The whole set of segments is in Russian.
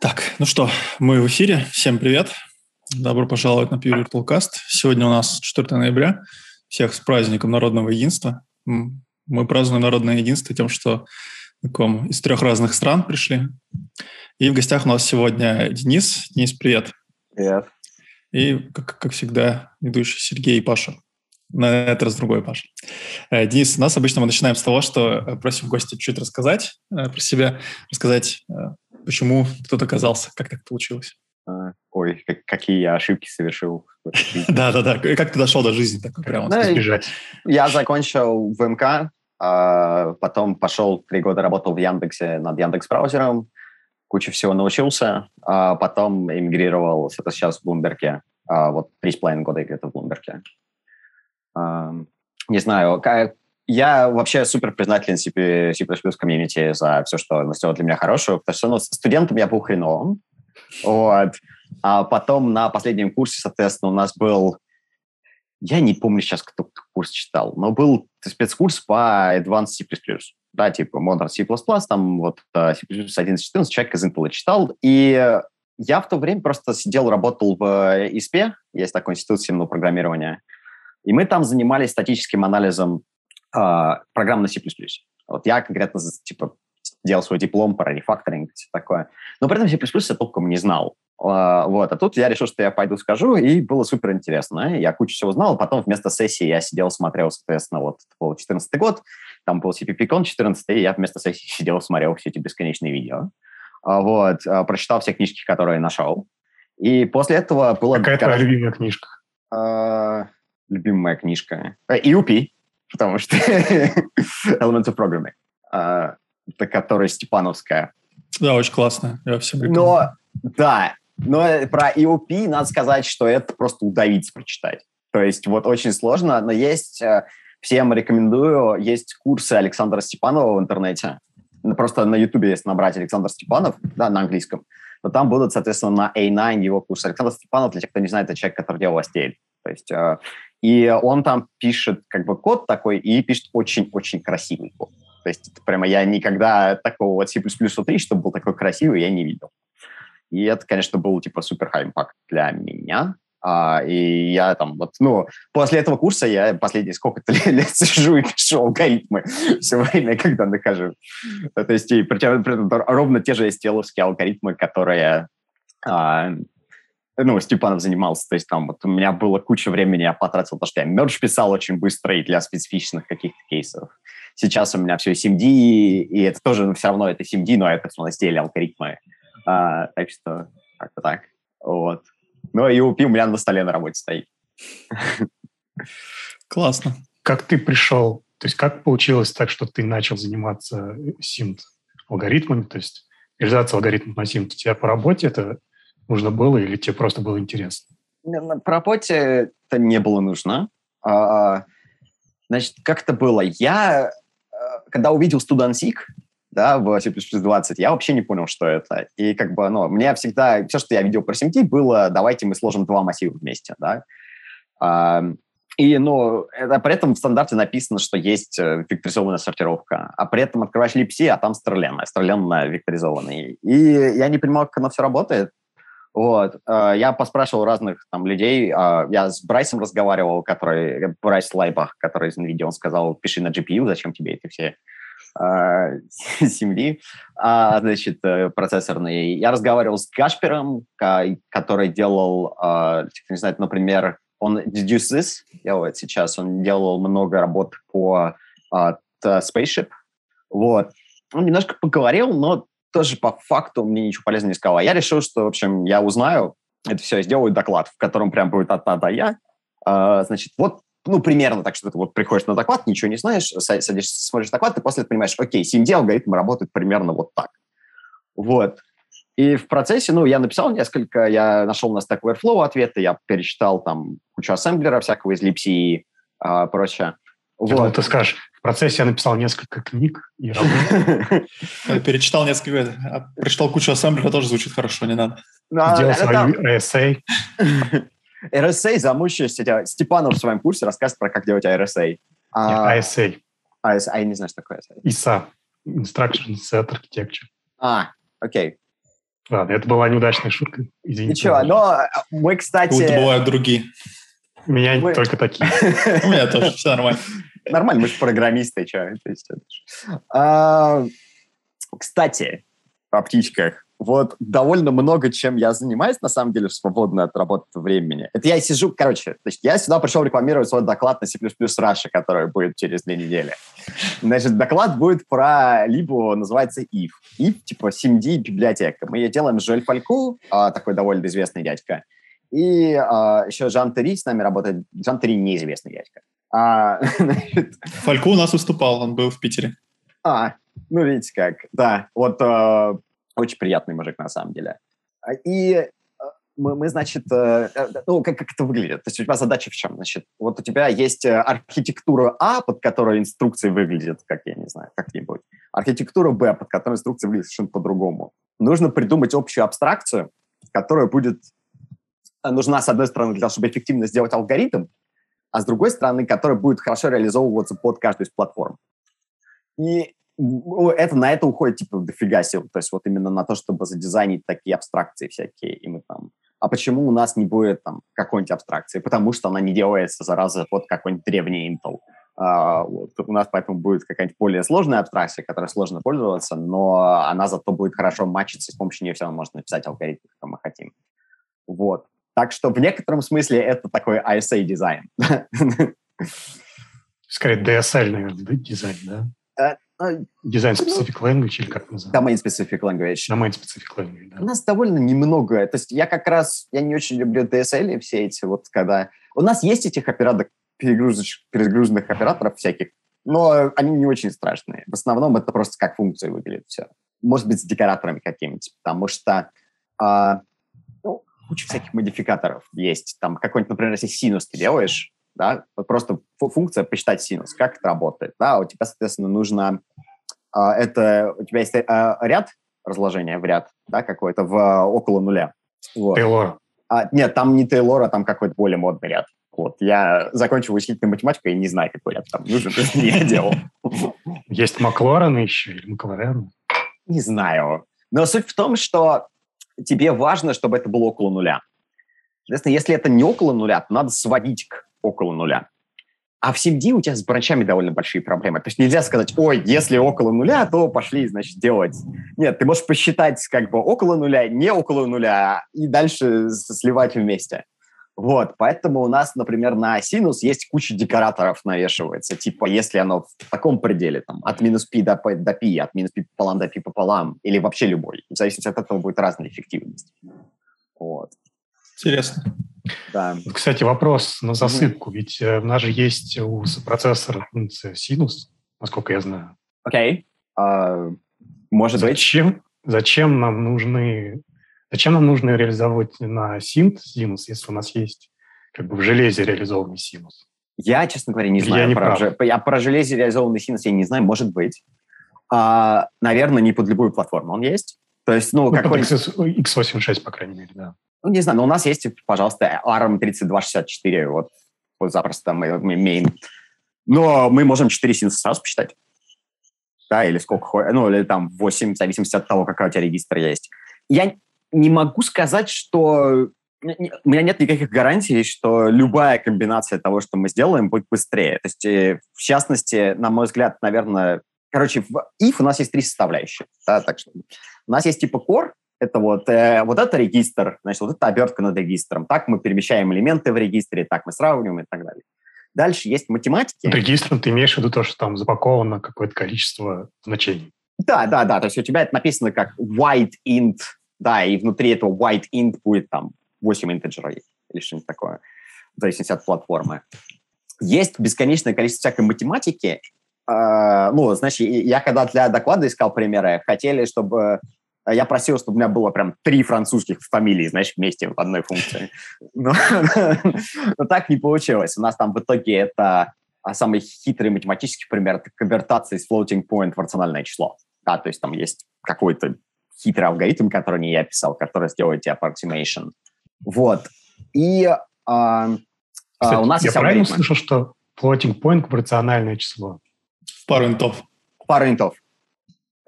Так, ну что, мы в эфире. Всем привет. Добро пожаловать на Pure Virtual Сегодня у нас 4 ноября. Всех с праздником Народного единства. Мы празднуем Народное единство тем, что таком, из трех разных стран пришли. И в гостях у нас сегодня Денис. Денис, привет. Привет. И, как, как всегда, ведущий Сергей и Паша. На этот раз другой Паша. Э, Денис, у нас обычно мы начинаем с того, что э, просим гостя чуть рассказать э, про себя, рассказать, почему кто-то оказался, как так получилось. А, ой, какие я ошибки совершил. Да-да-да, как ты дошел до жизни такой прямо ну, избежать? Я закончил ВМК, а потом пошел три года работал в Яндексе над Яндекс браузером, кучу всего научился, а потом эмигрировал, это сейчас в Блумберге, вот три с половиной года где-то в Блумберге. Не знаю, я вообще супер признателен C++ комьюнити за все, что он сделал для меня хорошего, потому что ну, студентом я был хреновым. Вот. А потом на последнем курсе, соответственно, у нас был... Я не помню сейчас, кто курс читал, но был спецкурс по Advanced C++. Да, типа Modern C++, там вот э, C++ 11.14, человек из Intel читал, и я в то время просто сидел, работал в ISP, есть такой институт сильного программирования, и мы там занимались статическим анализом э, программ на C++. Вот я конкретно типа делал свой диплом по рефакторинг, все такое. Но при этом C++ я толком не знал. Uh, вот. А тут я решил, что я пойду скажу, и было супер интересно. Я кучу всего знал, потом вместо сессии я сидел, смотрел, соответственно, вот это был 14 год, там был CPP-кон 14 и я вместо сессии сидел, смотрел все эти бесконечные видео. Вот. Прочитал все книжки, которые нашел. И после этого было... Какая твоя любимая книжка? любимая книжка? EUP, потому что Elements of Programming это которая Степановская. Да, очень классно. Я всем рекомендую. Но, да, но про EOP надо сказать, что это просто удавиться прочитать. То есть вот очень сложно, но есть, э, всем рекомендую, есть курсы Александра Степанова в интернете. Просто на Ютубе есть набрать Александр Степанов, да, на английском. Но там будут, соответственно, на A9 его курсы. Александр Степанов, для тех, кто не знает, это человек, который делал Астель. То есть, э, и он там пишет как бы код такой, и пишет очень-очень красивый код. То есть это прямо я никогда такого вот C++ 3, чтобы был такой красивый, я не видел. И это, конечно, был типа супер хай импакт для меня. А, и я там вот, ну, после этого курса я последние сколько-то лет сижу и пишу алгоритмы все время, когда нахожу. То есть и причем, ровно те же STL-овские алгоритмы, которые а, ну, Степанов занимался, то есть там вот у меня было куча времени, я потратил, потому что я мердж писал очень быстро и для специфичных каких-то кейсов. Сейчас у меня все SMD, и это тоже ну, все равно это SMD, но это все на алгоритмы. А, так что как-то так. Вот. Ну, и UP у меня на столе на работе стоит. Классно. Как ты пришел? То есть как получилось так, что ты начал заниматься SIMT алгоритмами? То есть реализация алгоритмов на SIMT у тебя по работе это нужно было или тебе просто было интересно? По работе это не было нужно. А, значит, как это было? Я когда увидел StudentSig, да, в C++ 20, я вообще не понял, что это. И как бы, ну, мне всегда, все, что я видел про SMT, было, давайте мы сложим два массива вместе, да. А, и, ну, это, при этом в стандарте написано, что есть э, векторизованная сортировка, а при этом открываешь libc, а там строленная, строленная векторизованный. И я не понимал, как оно все работает. Вот. Э, я поспрашивал разных там людей. Э, я с Брайсом разговаривал, который, Брайс Лайбах, который из NVIDIA, он сказал, пиши на GPU, зачем тебе эти все земли, э, а, значит, процессорные. Я разговаривал с Кашпером, который делал, не знаю, например, он Deduce делает сейчас, он делал много работ по Spaceship, вот. Он немножко поговорил, но тоже по факту мне ничего полезного не сказал. А я решил, что, в общем, я узнаю это все, сделаю доклад, в котором прям будет от да я. А, значит, вот ну, примерно так, что ты вот приходишь на доклад, ничего не знаешь, садишься, смотришь доклад, ты после понимаешь, окей, CMD алгоритм работает примерно вот так. Вот. И в процессе, ну, я написал несколько, я нашел на Stack Overflow ответы, я перечитал там кучу ассемблера всякого из libc и а, прочее. Вот. Думал, ты скажешь, в процессе я написал несколько книг и Перечитал несколько, а прочитал кучу ассемблера, тоже звучит хорошо, не надо. Сделал свою RSA. RSA замучаешься. Степанов в своем курсе рассказывает про как делать RSA. ISA. ISA, я не знаю, что такое ISA. ISA. Instruction Set Architecture. А, окей. Ладно, это была неудачная шутка. Извините. Ничего, но мы, кстати... Будто бывают другие. У меня мы... только такие. У меня тоже, все нормально. Нормально, мы же программисты, что. А, кстати, о птичках. Вот довольно много чем я занимаюсь, на самом деле, в свободное от работы времени. Это я сижу, короче, значит, я сюда пришел рекламировать свой доклад на C++ Russia, который будет через две недели. Значит, доклад будет про либо называется if. if, типа CMD библиотека. Мы ее делаем с Жоль Фальку, а, такой довольно известный дядька. И а, еще Жан Терри с нами работает. Жан Терри неизвестный дядька. А, значит... Фальку у нас выступал, он был в Питере. А, ну видите как. Да, вот а, очень приятный мужик на самом деле. А, и э, мы, мы значит, э, э, ну, как, как это выглядит? То есть у тебя задача в чем? Значит, вот у тебя есть архитектура А, под которой инструкции выглядят, как я не знаю, как-нибудь. Архитектура Б, под которой инструкции выглядят совершенно по-другому. Нужно придумать общую абстракцию, которая будет нужна, с одной стороны, для того, чтобы эффективно сделать алгоритм, а с другой стороны, которая будет хорошо реализовываться под каждую из платформ. И это, на это уходит, типа, дофига сил. То есть вот именно на то, чтобы задизайнить такие абстракции всякие. И мы там... А почему у нас не будет там какой-нибудь абстракции? Потому что она не делается, зараза, под какой-нибудь древний Intel. Uh, вот. У нас поэтому будет какая-нибудь более сложная абстракция, которой сложно пользоваться, но она зато будет хорошо матчиться, и с помощью нее все равно можно написать алгоритм, как мы хотим. Вот. Так что в некотором смысле это такой ISA-дизайн. Скорее DSL, наверное, дизайн, да? Uh, Design Specific Language или как называется? Domain Specific Language. Domain Specific Language, да. У нас довольно немного. То есть я как раз, я не очень люблю DSL и все эти вот, когда... У нас есть этих операторов, перегрузочных, перегруженных операторов всяких, но они не очень страшные. В основном это просто как функция выглядит все. Может быть, с декораторами какими-нибудь, потому что ну, куча всяких модификаторов есть. Там какой-нибудь, например, если синус ты делаешь, да, вот просто функция посчитать синус, как это работает, да, у тебя, соответственно, нужно, а, это, у тебя есть а, ряд разложения в ряд, да, какой-то в а, около нуля. Вот. Тейлор. А, нет, там не Тейлор, а там какой-то более модный ряд. Вот. Я закончил вычислительную математику и не знаю, какой ряд там нужен, я делал. Есть Маклорен еще или Маклорен? Не знаю. Но суть в том, что тебе важно, чтобы это было около нуля. Соответственно, если это не около нуля, то надо сводить к около нуля. А в CMD у тебя с бранчами довольно большие проблемы. То есть нельзя сказать, ой, если около нуля, то пошли, значит, делать. Нет, ты можешь посчитать как бы около нуля, не около нуля, и дальше сливать вместе. Вот, поэтому у нас, например, на синус есть куча декораторов навешивается. Типа, если оно в таком пределе, там, от минус пи до, до пи, от минус пи пополам до пи пополам, или вообще любой. В зависимости от этого будет разная эффективность. Вот. Интересно. Да. Кстати, вопрос на засыпку. Mm-hmm. Ведь э, у нас же есть у процессора функция синус, насколько я знаю. Окей. Okay. Uh, может зачем, быть. Зачем нам нужны Зачем нам нужно реализовывать на синт синус, если у нас есть как бы в железе реализованный синус? Я, честно говоря, не знаю. Я, не про, прав. я про железе реализованный синус я не знаю, может быть. А, наверное, не под любую платформу он есть. То есть, ну, ну какой... x86, по крайней мере, да. Ну, не знаю, но у нас есть, пожалуйста, ARM3264, вот, вот запросто мы, мы имеем. Но мы можем 4 синуса сразу посчитать. Да, или сколько, ну, или там 8, в зависимости от того, какой у тебя регистр есть. Я не могу сказать, что... У меня нет никаких гарантий, что любая комбинация того, что мы сделаем, будет быстрее. То есть, э, в частности, на мой взгляд, наверное... Короче, в if у нас есть три составляющие. Да, так что у нас есть типа core, это вот, э, вот это регистр, значит, вот это обертка над регистром. Так мы перемещаем элементы в регистре, так мы сравниваем и так далее. Дальше есть математики. Регистром ты имеешь в виду то, что там запаковано какое-то количество значений? Да, да, да. То есть у тебя это написано как white int, да, и внутри этого white int будет там 8 интеджеров или что-нибудь такое, в зависимости от платформы. Есть бесконечное количество всякой математики. Э, ну, значит, я когда для доклада искал примеры, хотели, чтобы а я просил, чтобы у меня было прям три французских фамилии, знаешь, вместе в одной функции. Но, но так не получилось. У нас там в итоге это а, самый хитрый математический пример, это конвертация из floating point в рациональное число. Да, то есть там есть какой-то хитрый алгоритм, который не я писал, который сделает тебе approximation. Вот. И а, Кстати, а, у нас я есть правильно алгоритмы. слышал, что floating point – рациональное число? Пару интов. Пару интов.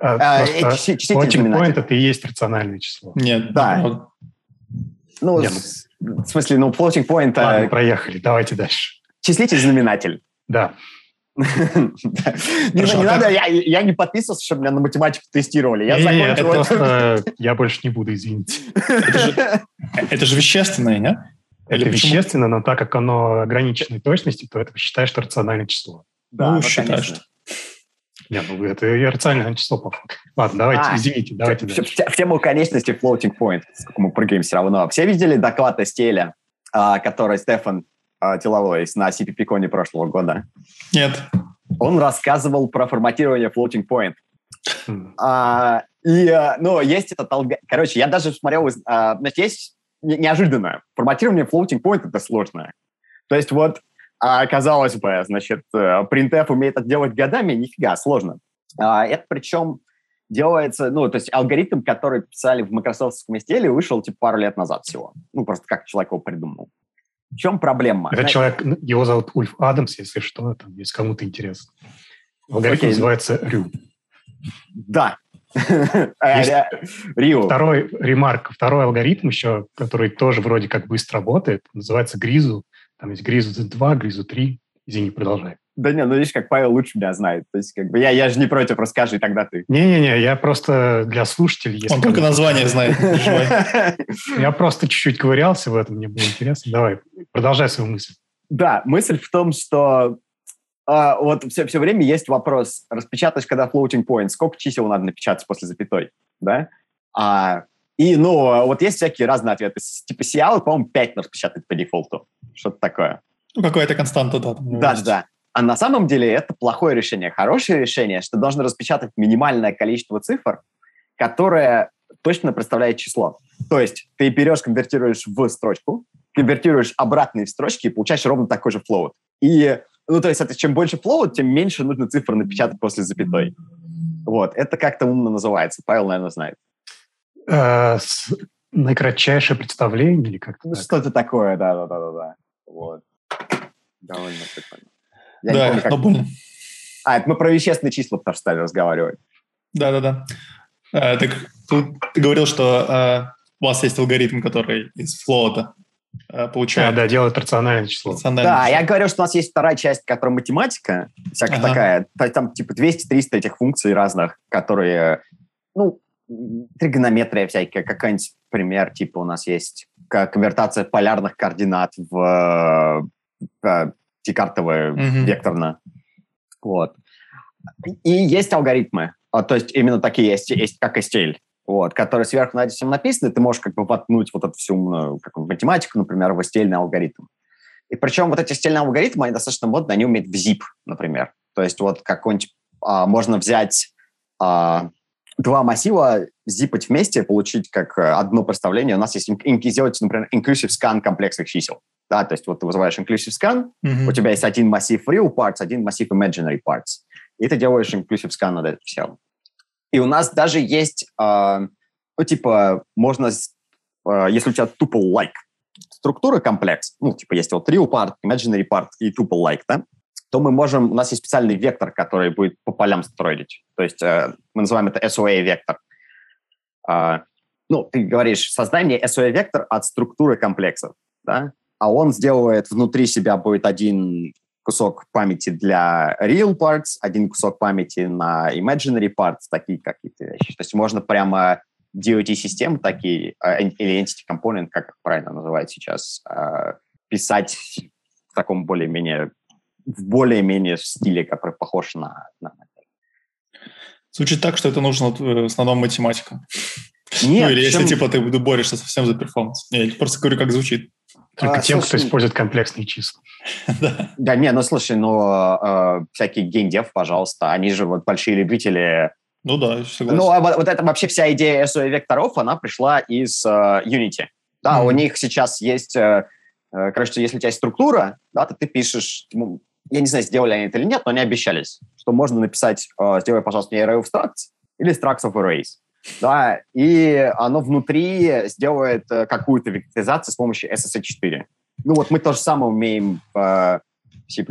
А, А, просто э, числитель floating знаменатель. point это и есть рациональное число. Нет, Да. Ну, ну- с- в смысле, ну, floating point, э, Ладно, проехали, давайте дальше. числитель-знаменатель. Да, Да. Не, ну, не а надо, я, не подписывался, чтобы меня на математику тестировали. Я просто я больше не буду, извините. Это же, вещественное, нет? Это вещественно, но так как оно ограниченной точности, то это считаешь что рациональное число. Да, ну, ну, конечно. что. Нет, ну это и рациональное число, по факту. Ладно, давайте, А, извините, давайте в тему конечности floating point, сколько мы прыгаем все равно. Все видели доклад Эстеля, а, который Стефан а, Тиловойс на CPP-коне прошлого года? Нет. Он рассказывал про форматирование floating point. А, и, а, ну, есть этот алгоритм. Короче, я даже смотрел, а, значит, есть не- неожиданно. Форматирование floating point — это сложное. То есть вот, а, казалось бы, значит, э, printf умеет это делать годами, нифига, сложно. А, это причем делается, ну, то есть алгоритм, который писали в Microsoft SQL, вышел типа пару лет назад всего. Ну, просто как человек его придумал. В чем проблема? Этот Знаете, человек, его зовут Ульф Адамс, если что, там, если кому-то интересно. Алгоритм Окей. называется Рю. Да. Э, Рио. Второй ремарк, второй алгоритм еще, который тоже вроде как быстро работает, называется Гризу. Там есть Гризу 2, Гризу 3. Извини, продолжай. Да не, ну видишь, как Павел лучше меня знает. То есть, как бы, я, я же не против, расскажи тогда ты. Не-не-не, я просто для слушателей... если Он только название знает. Я просто чуть-чуть ковырялся в этом, мне было интересно. Давай, продолжай свою мысль. Да, мысль в том, что а, вот все, все время есть вопрос, распечатать, когда floating point, сколько чисел надо напечатать после запятой, да? А, и, ну, вот есть всякие разные ответы. Типа CL, по-моему, 5 распечатать по дефолту. Что-то такое. Ну, какая-то константа, да. Да, да. А на самом деле это плохое решение. Хорошее решение, что должен распечатать минимальное количество цифр, которое точно представляет число. То есть ты берешь, конвертируешь в строчку, конвертируешь обратно в строчки и получаешь ровно такой же float. И, ну, то есть это чем больше float, тем меньше нужно цифр напечатать после запятой. Вот, это как-то умно называется. Павел, наверное, знает. Э, с- Наикратчайшее представление или как-то Ну, что-то такое, да-да-да-да. Вот. Довольно прикольно. Я не Да, помню, как- но больно. А, это мы про вещественные числа стали разговаривать. Да-да-да. Э, Так тут ты говорил, что э, у вас есть алгоритм, который из флоута э, Да, получает да, делает рациональное число. рациональное Да, число. я говорю, что у нас есть вторая часть, которая математика, всякая Ага. такая. То есть Там типа 200-300 этих функций разных, которые, ну, тригонометрия всякая, какой-нибудь пример, типа у нас есть конвертация полярных координат в э, э, декартовые Мгм. векторно. Вот. И есть алгоритмы, а, то есть именно такие есть, есть как STL, вот, которые сверху над этим написаны, ты можешь как бы воткнуть вот эту всю умную как бы, математику, например, в STL алгоритм. И причем вот эти стильные алгоритмы, они достаточно модные, они умеют в zip, например. То есть вот какой-нибудь, а, можно взять а, два массива, зипать вместе, получить как э, одно представление. У нас есть, ин- ин- сделать, например, inclusive scan комплексных чисел. Да, то есть вот ты вызываешь inclusive scan, Мгм. у тебя есть один массив real parts, один массив imaginary parts. И ты делаешь inclusive scan над этим всем. И у нас даже есть, а, ну, типа, можно, а, если у тебя tuple-like структура комплекс, ну, типа, есть вот real part, imaginary part и tuple-like, да, то мы можем, у нас есть специальный вектор, который будет по полям строить. То есть э, мы называем это SOA-вектор. А, ну, ты говоришь, создай мне SOA-вектор от структуры комплексов, да, а он сделает внутри себя будет один кусок памяти для real parts, один кусок памяти на imaginary parts, такие какие-то вещи. То есть можно прямо DOT-системы такие, а, или entity component, как их правильно называют сейчас, а, писать в таком более-менее в более-менее стиле, который похож на, на Звучит так, что это нужно э, в основном математикам. Нет, ну, или если чем- типа ты борешься совсем за перформанс. Я просто говорю, как звучит. Только А, тем, кто слушай, использует комплексные числа. Да. Да, не, ну слушай, ну э, всякие геймдев, пожалуйста, они же вот большие любители. Ну да, согласен. Ну, а вот, вот это вообще вся идея SOA векторов, она пришла из э, Unity. Да, у них сейчас есть, э, э, короче, если у тебя есть структура, да, то ты пишешь, ну, я не знаю, сделали они это или нет, но они обещались, что можно написать, э, сделай, пожалуйста, мне array of structs или structs of arrays. Да, и оно внутри сделает э, какую-то векторизацию с помощью SSH4. Ну вот мы то же самое умеем в э, C++.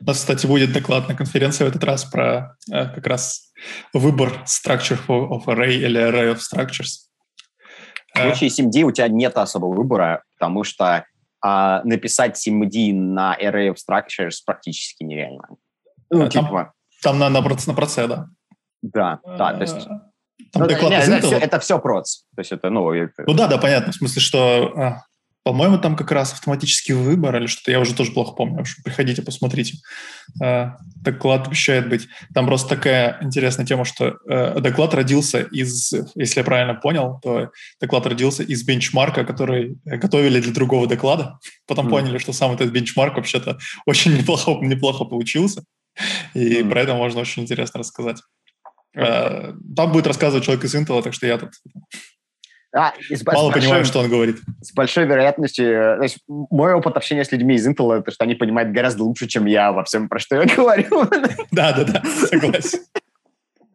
У нас, кстати, будет доклад на конференции в этот раз про э, как раз выбор structure of array или array of structures. В случае SIMD у тебя нет особого выбора, потому что а, написать SIMD на array of structures практически нереально. Ну, там, типа... там на, на, на проце, да. Да, да, то есть... Там ну, доклад нет, это, все, это все проц. То есть это, ну, это... ну да, да, понятно. В смысле, что а, по-моему, там как раз автоматический выбор или что-то, я уже тоже плохо помню. В общем, приходите, посмотрите. Э, доклад обещает быть. Там просто такая интересная тема, что э, доклад родился из, если я правильно понял, то доклад родился из бенчмарка, который готовили для другого доклада. Потом mm. поняли, что сам этот бенчмарк вообще-то очень неплохо, неплохо получился. И mm. про это можно очень интересно рассказать. Э, там будет рассказывать человек из Intel, так что я тут а, с, Мало с большой, понимаю, что он говорит. С большой вероятностью... Э, то есть мой опыт общения с людьми из Intel, это что они понимают гораздо лучше, чем я во всем, про что я говорю. Да-да-да, согласен.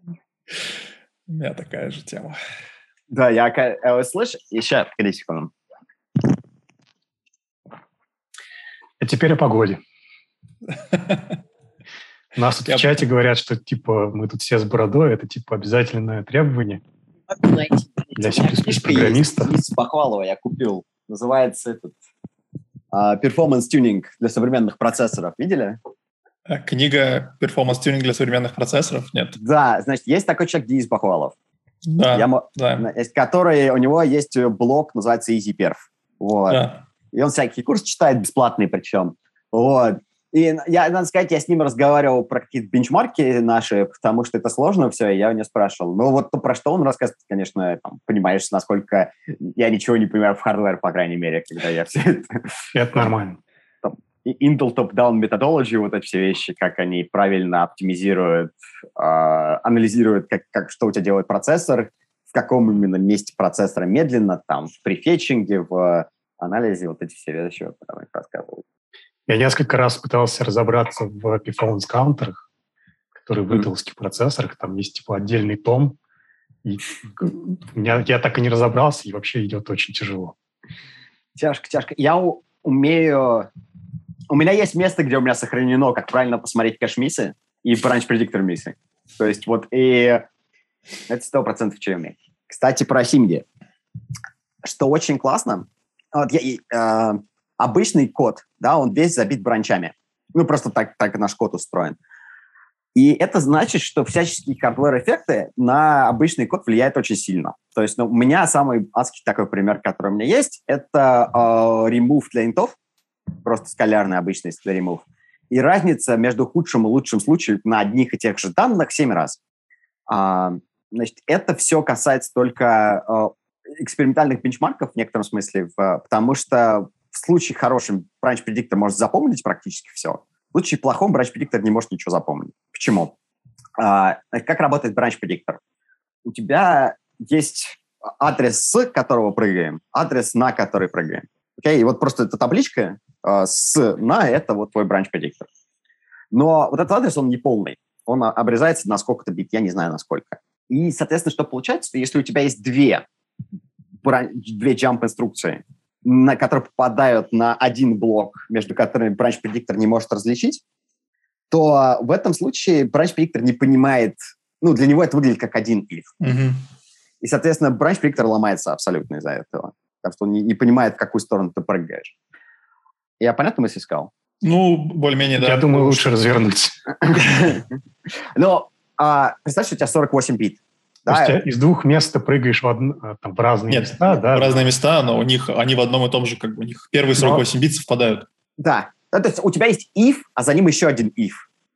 У меня такая же тема. Да, я... Э, слышь, еще, погоди секунду. А теперь о погоде. Нас в чате говорят, что типа мы тут все с бородой, это типа обязательное требование. Для C++ программиста. Из, Бахвалова я купил. Называется этот uh, Performance Tuning для современных процессоров. Видели? А, книга Performance Tuning для современных процессоров? Нет. Да, значит, есть такой человек Денис Бахвалов. Да, я, да. Который, у него есть блог, называется EasyPerf. Вот. Да. И он всякие курсы читает, бесплатные причем. Вот. И я, надо сказать, я с ним разговаривал про какие-то бенчмарки наши, потому что это сложно все, и я у него спрашивал. Ну вот то, про что он рассказывает, конечно, там, понимаешь, насколько я ничего не понимаю в hardware, по крайней мере, когда я все это... Это нормально. Там, Intel Top-Down Methodology, вот эти все вещи, как они правильно оптимизируют, э, анализируют, как, как, что у тебя делает процессор, в каком именно месте процессора медленно, там, в prefetching е, в анализе, вот эти все вещи, вот, рассказывают. Я несколько раз пытался разобраться в performance counter ах, которые в интеловских процессорах. Там есть типа отдельный том. И я, я так и не разобрался, и вообще идет очень тяжело. Тяжко, тяжко. Я умею... У меня есть место, где у меня сохранено, как правильно посмотреть кэш-миссы и бранч-предиктор миссы. То есть вот и... Это сто процентов, что я умею. Кстати, про Симди. Что очень классно. Вот я, э, обычный код, да, он весь забит бранчами. Ну, просто так, так наш код устроен. И это значит, что всяческие хардвер-эффекты на обычный код влияют очень сильно. То есть ну, у меня самый адский такой пример, который у меня есть, это э, remove для интов, просто скалярный обычный remove. И разница между худшим и лучшим случаем на одних и тех же данных 7 раз. А, значит, это все касается только э, экспериментальных бенчмарков в некотором смысле, в, потому что в случае хорошем branch предиктор может запомнить практически все. В случае плохом branch предиктор не может ничего запомнить. Почему? А, как работает branch предиктор? У тебя есть адрес, с которого прыгаем, адрес, на который прыгаем. Okay? И вот просто эта табличка а, с на – это вот твой branch предиктор. Но вот этот адрес, он не полный. Он обрезается на сколько-то бит, я не знаю, на сколько. И, соответственно, что получается, если у тебя есть две, две jump инструкции, на, которые попадают на один блок, между которыми branch предиктор не может различить, то в этом случае branch предиктор не понимает, ну, для него это выглядит как один if. Mm-hmm. И, соответственно, branch предиктор ломается абсолютно из-за этого, потому что он не, не понимает, в какую сторону ты прыгаешь. Я понятно мысль сказал? Ну, более-менее, да. Я думаю, лучше развернуть. Но а, представь, что у тебя 48 бит. Да. То есть из двух мест ты прыгаешь в, од... Э, там, в разные Нет, места, да? в разные места, но у них они в одном и том же, как бы у них первые 48 но... бит совпадают. Да. Ну, то есть у тебя есть if, а за ним еще один if.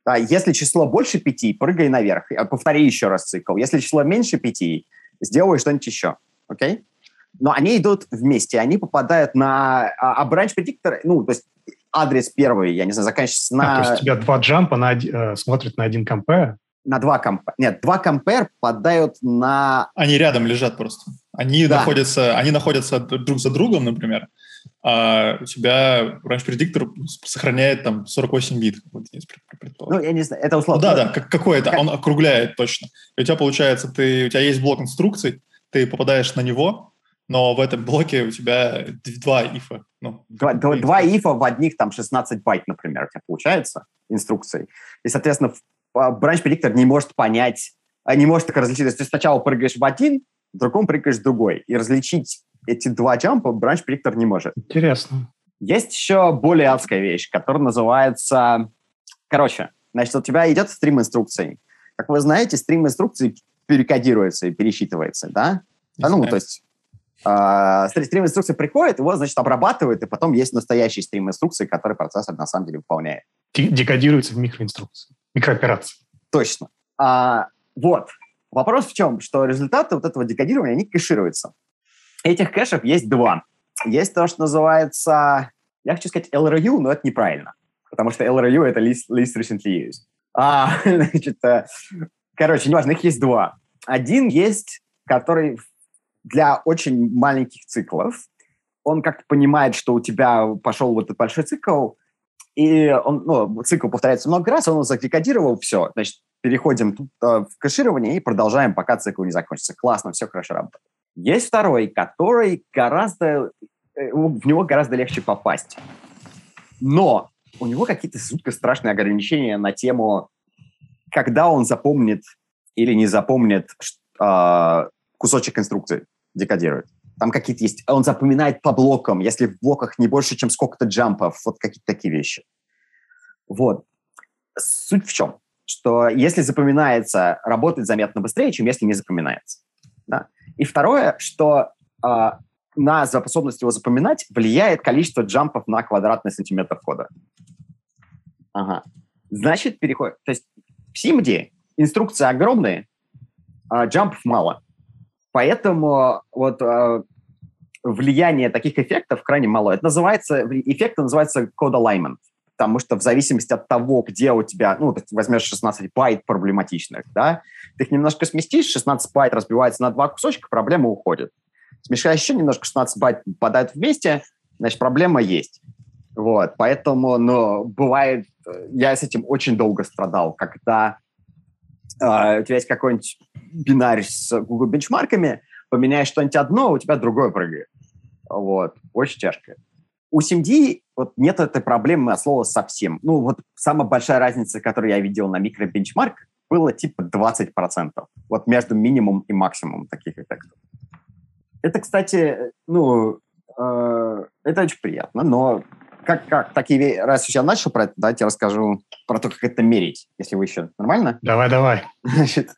Да, если число больше пяти, прыгай наверх. Повтори еще раз цикл. Если число меньше пяти, сделай что-нибудь еще. Окей? Okay? Но они идут вместе, они попадают на... А, а branch predictor, ну, то есть адрес первый, я не знаю, заканчивается на... А, то есть у тебя два джампа на, э, смотрят на один компе, на два компа. Нет, два компер попадают на... Они рядом лежат просто. Они, да. находятся, они находятся друг за другом, например, а у тебя раньше предиктор сохраняет там 48 бит. Ну, я не знаю, это условно. Ну, да, да, как, какой-то, как... он округляет точно. И у тебя получается, ты, у тебя есть блок инструкций, ты попадаешь на него, но в этом блоке у тебя два ифа. Ну, два, два, два ифа в одних там 16 байт, например, у тебя получается инструкцией. И, соответственно, branch predictor не может понять, а не может так различить. То есть ты сначала прыгаешь в один, в другом прыгаешь в другой. И различить эти два джампа predictor не может. Интересно. Есть еще более адская вещь, которая называется... Короче, значит, у тебя идет стрим инструкций. Как вы знаете, стрим инструкций перекодируется и пересчитывается, да? А, ну, то есть э, стрим инструкции приходит, его, значит, обрабатывает, и потом есть настоящий стрим инструкции, который процессор на самом деле выполняет. Декодируется в микроинструкции, микрооперации. Точно. А, вот. Вопрос в чем? Что результаты вот этого декодирования, они кэшируются. Этих кэшев есть два. Есть то, что называется, я хочу сказать LRU, но это неправильно, потому что LRU — это least, least recently used. А, значит, э, короче, неважно, их есть два. Один есть, который для очень маленьких циклов. Он как-то понимает, что у тебя пошел вот этот большой цикл, и он, ну, цикл повторяется много раз, он его задекодировал, все, значит, переходим тут, э, в кэширование и продолжаем, пока цикл не закончится. Классно, все хорошо работает. Есть второй, который гораздо, э, в него гораздо легче попасть. Но у него какие-то жутко страшные ограничения на тему, когда он запомнит или не запомнит э, кусочек инструкции, декодирует. Там какие-то есть... Он запоминает по блокам, если в блоках не больше, чем сколько-то джампов, вот какие-то такие вещи. Вот. Суть в чем? Что если запоминается, работает заметно быстрее, чем если не запоминается. Да? И второе, что э, на способность его запоминать влияет количество джампов на квадратный сантиметр кода. Ага. Значит, переход... То есть в SIMD инструкции огромные, а джампов мало. Поэтому вот э, влияние таких эффектов крайне мало. Это называется, эффект называется code alignment, потому что в зависимости от того, где у тебя, ну, ты возьмешь 16 байт проблематичных, да, ты их немножко сместишь, 16 байт разбивается на два кусочка, проблема уходит. Смещаешь еще немножко, 16 байт попадают вместе, значит, проблема есть. Вот, поэтому, но бывает, я с этим очень долго страдал, когда э, у тебя есть какой-нибудь бинарь с Google benchmark ами, поменяешь что-нибудь одно, у тебя другое прыгает. Вот, очень тяжко. У SIMD вот нет этой проблемы от слова совсем. Ну, вот самая большая разница, которую я видел на микробенчмарк, было типа 20%. Вот между минимум и максимум таких эффектов. Это, кстати, ну, э, это очень приятно, но как, как такие, раз я начал про это, давайте я расскажу про то, как это мерить, если вы еще нормально? Давай, давай. Значит,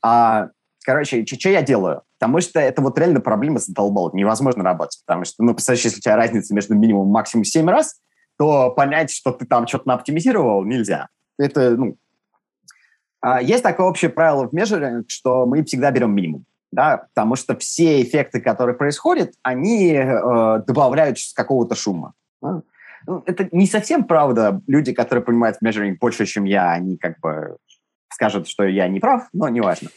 а, короче, что я делаю? Потому что это вот реально проблема задолбала. Невозможно работать. Потому что, ну, представляешь, если у тебя разница между минимумом и максимум 7 раз, то понять, что ты там что-то наоптимизировал, нельзя. Это, ну... А, есть такое общее правило в межеринг, что мы всегда берем минимум. Да, потому что все эффекты, которые происходят, они э, добавляют какого-то шума. Да? Ну, это не совсем правда. Люди, которые понимают в measuring больше, чем я, они как бы скажут, что я не прав, но неважно.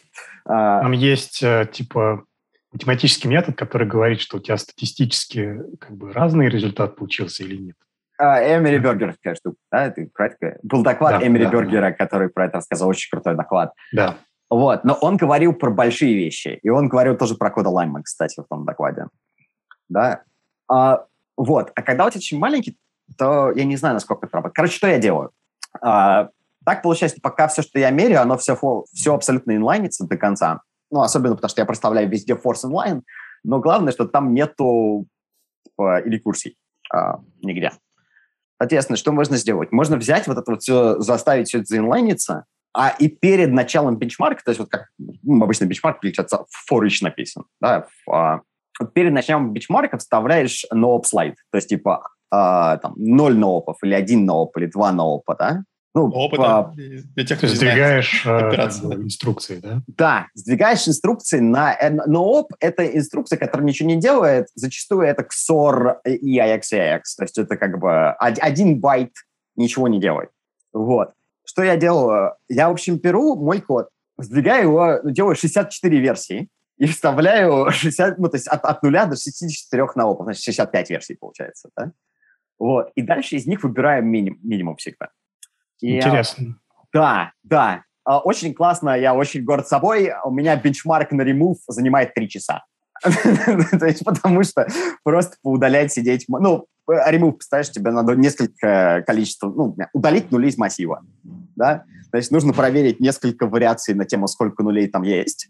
А, Там есть э, типа математический метод, который говорит, что у тебя статистически как бы разный результат получился или нет. А, Эмери Бергер, конечно, да, ты про это... Был доклад да, Эмери да, Бергера, да. который про это рассказал, очень крутой доклад. Да. Вот, но он говорил про большие вещи, и он говорил тоже про код alignment, кстати, в том докладе. Да. А, вот, а когда у тебя очень маленький, то я не знаю, насколько это работает. Короче, что я делаю? А, так получается, пока все, что я меряю, оно все, все абсолютно инлайнится до конца. Ну, особенно потому, что я проставляю везде force inline, но главное, что там нету типа, или курсий а, нигде. Соответственно, что можно сделать? Можно взять вот это вот все, заставить все это заинлайниться, а и перед началом бенчмарка, то есть вот как ну, обычно бенчмарк получается в for написан, да, в, а, перед началом бенчмарка вставляешь no-op слайд, то есть типа а, там 0 ноопов или 1 нооп или 2 ноопа, да, ну, Опыт, по... для тех, кто сдвигаешь э, инструкции, да? Да, сдвигаешь инструкции на... Э, НООП — это инструкция, которая ничего не делает. Зачастую это XOR и IX и IX. То есть это как бы один байт ничего не делает. Вот. Что я делаю? Я, в общем, беру мой код, сдвигаю его, делаю 64 версии и вставляю 60, ну, то есть от, от 0 до 64 НООПов, значит, 65 версий получается, да? Вот. И дальше из них выбираем миним, минимум всегда. И, Интересно. Да, да. А, очень классно, я очень горд собой. У меня бенчмарк на ремув занимает три часа. То есть потому что просто поудалять, сидеть... Ну, remove, представляешь, тебе надо несколько количества, ну, удалить нули из массива, да? То есть нужно проверить несколько вариаций на тему, сколько нулей там есть,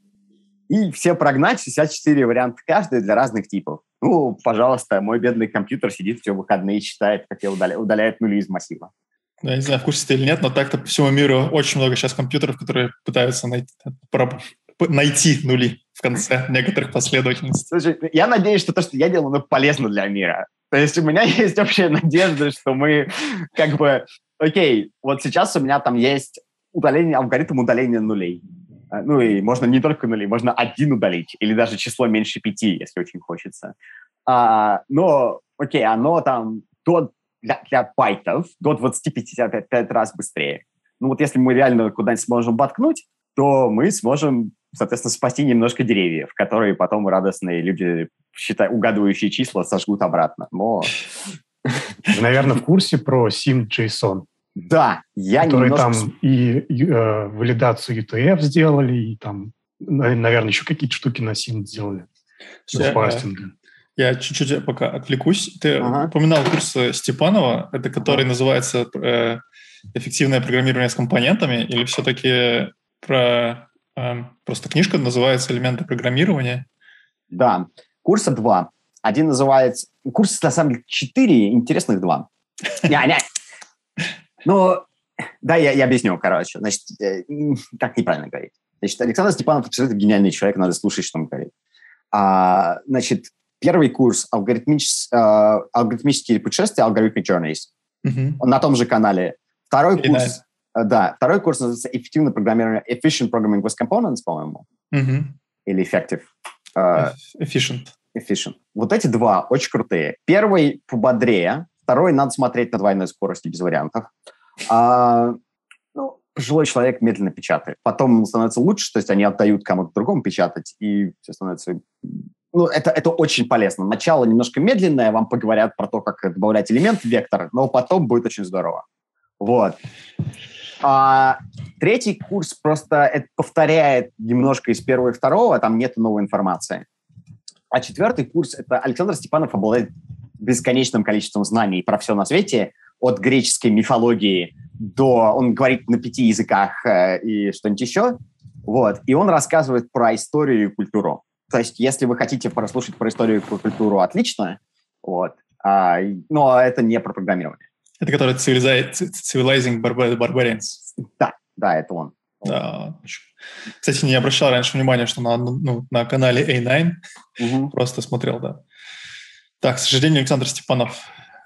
и все прогнать, 64 варианта каждый для разных типов. Ну, пожалуйста, мой бедный компьютер сидит все выходные и считает, как я удаля, удаляет нули из массива. Я не знаю, в курсе ты или нет, но так-то по всему миру очень много сейчас компьютеров, которые пытаются найти, найти нули в конце некоторых последовательностей. Слушай, я надеюсь, что то, что я делаю, оно полезно для мира. То есть у меня есть общая надежда, что мы как бы... Окей, вот сейчас у меня там есть удаление, алгоритм удаления нулей. Э, ну и можно не только нули, можно один удалить, или даже число меньше пяти, если очень хочется. А, но, окей, оно там до, для, для байтов до 20-55 раз быстрее. Ну вот если мы реально куда-нибудь сможем воткнуть, то мы сможем, соответственно, спасти немножко деревьев, которые потом радостные люди, считай, угадывающие числа, сожгут обратно. Но... наверное, в курсе про SIM.JSON. Да, я Которые немножко... там и э, валидацию UTF сделали, и там, наверное, еще какие-то штуки на SIM сделали. Я, я чуть-чуть пока отвлекусь. Ты ага. упоминал курс Степанова, это который ага. называется э, «Эффективное программирование с компонентами», или все-таки про э, просто книжка называется «Элементы программирования»? Да, курса два. Один называется... Курс, на самом деле, четыре, интересных два. Не, не, ну, да, я, я объясню, короче. Значит, э, как неправильно говорить. Значит, Александр Степанов абсолютно гениальный человек, надо слушать, что он говорит. А, значит, первый курс алгоритмич, а, «Алгоритмические путешествия», «Algorithmic Journeys», он на том же канале. Второй Very курс, nice. Э, да, второй курс называется «Эффективное программирование», «Efficient Programming with Components», по-моему. Uh-huh. Или «Effective». Uh, efficient. Efficient. Вот эти два очень крутые. Первый пободрее, второй надо смотреть на двойной скорости без вариантов. А, ну, пожилой человек медленно печатает. Потом становится лучше, то есть они отдают кому-то другому печатать, и все становится... Ну, это, это очень полезно. Начало немножко медленное, вам поговорят про то, как добавлять элемент в вектор, но потом будет очень здорово. Вот. А, третий курс просто это повторяет немножко из первого и второго, там нет новой информации. А четвертый курс – это Александр Степанов обладает бесконечным количеством знаний про все на свете – от греческой мифологии до... Он говорит на пяти языках э, и что-нибудь еще. Вот. И он рассказывает про историю и культуру. То есть, если вы хотите прослушать про историю и культуру, отлично. Вот. А, но это не про программирование. Это который Civilizing Barbarians. Да, да, это он. Да. Кстати, не обращал раньше внимания, что на, ну, на канале A9 угу. просто смотрел, да. Так, к сожалению, Александр Степанов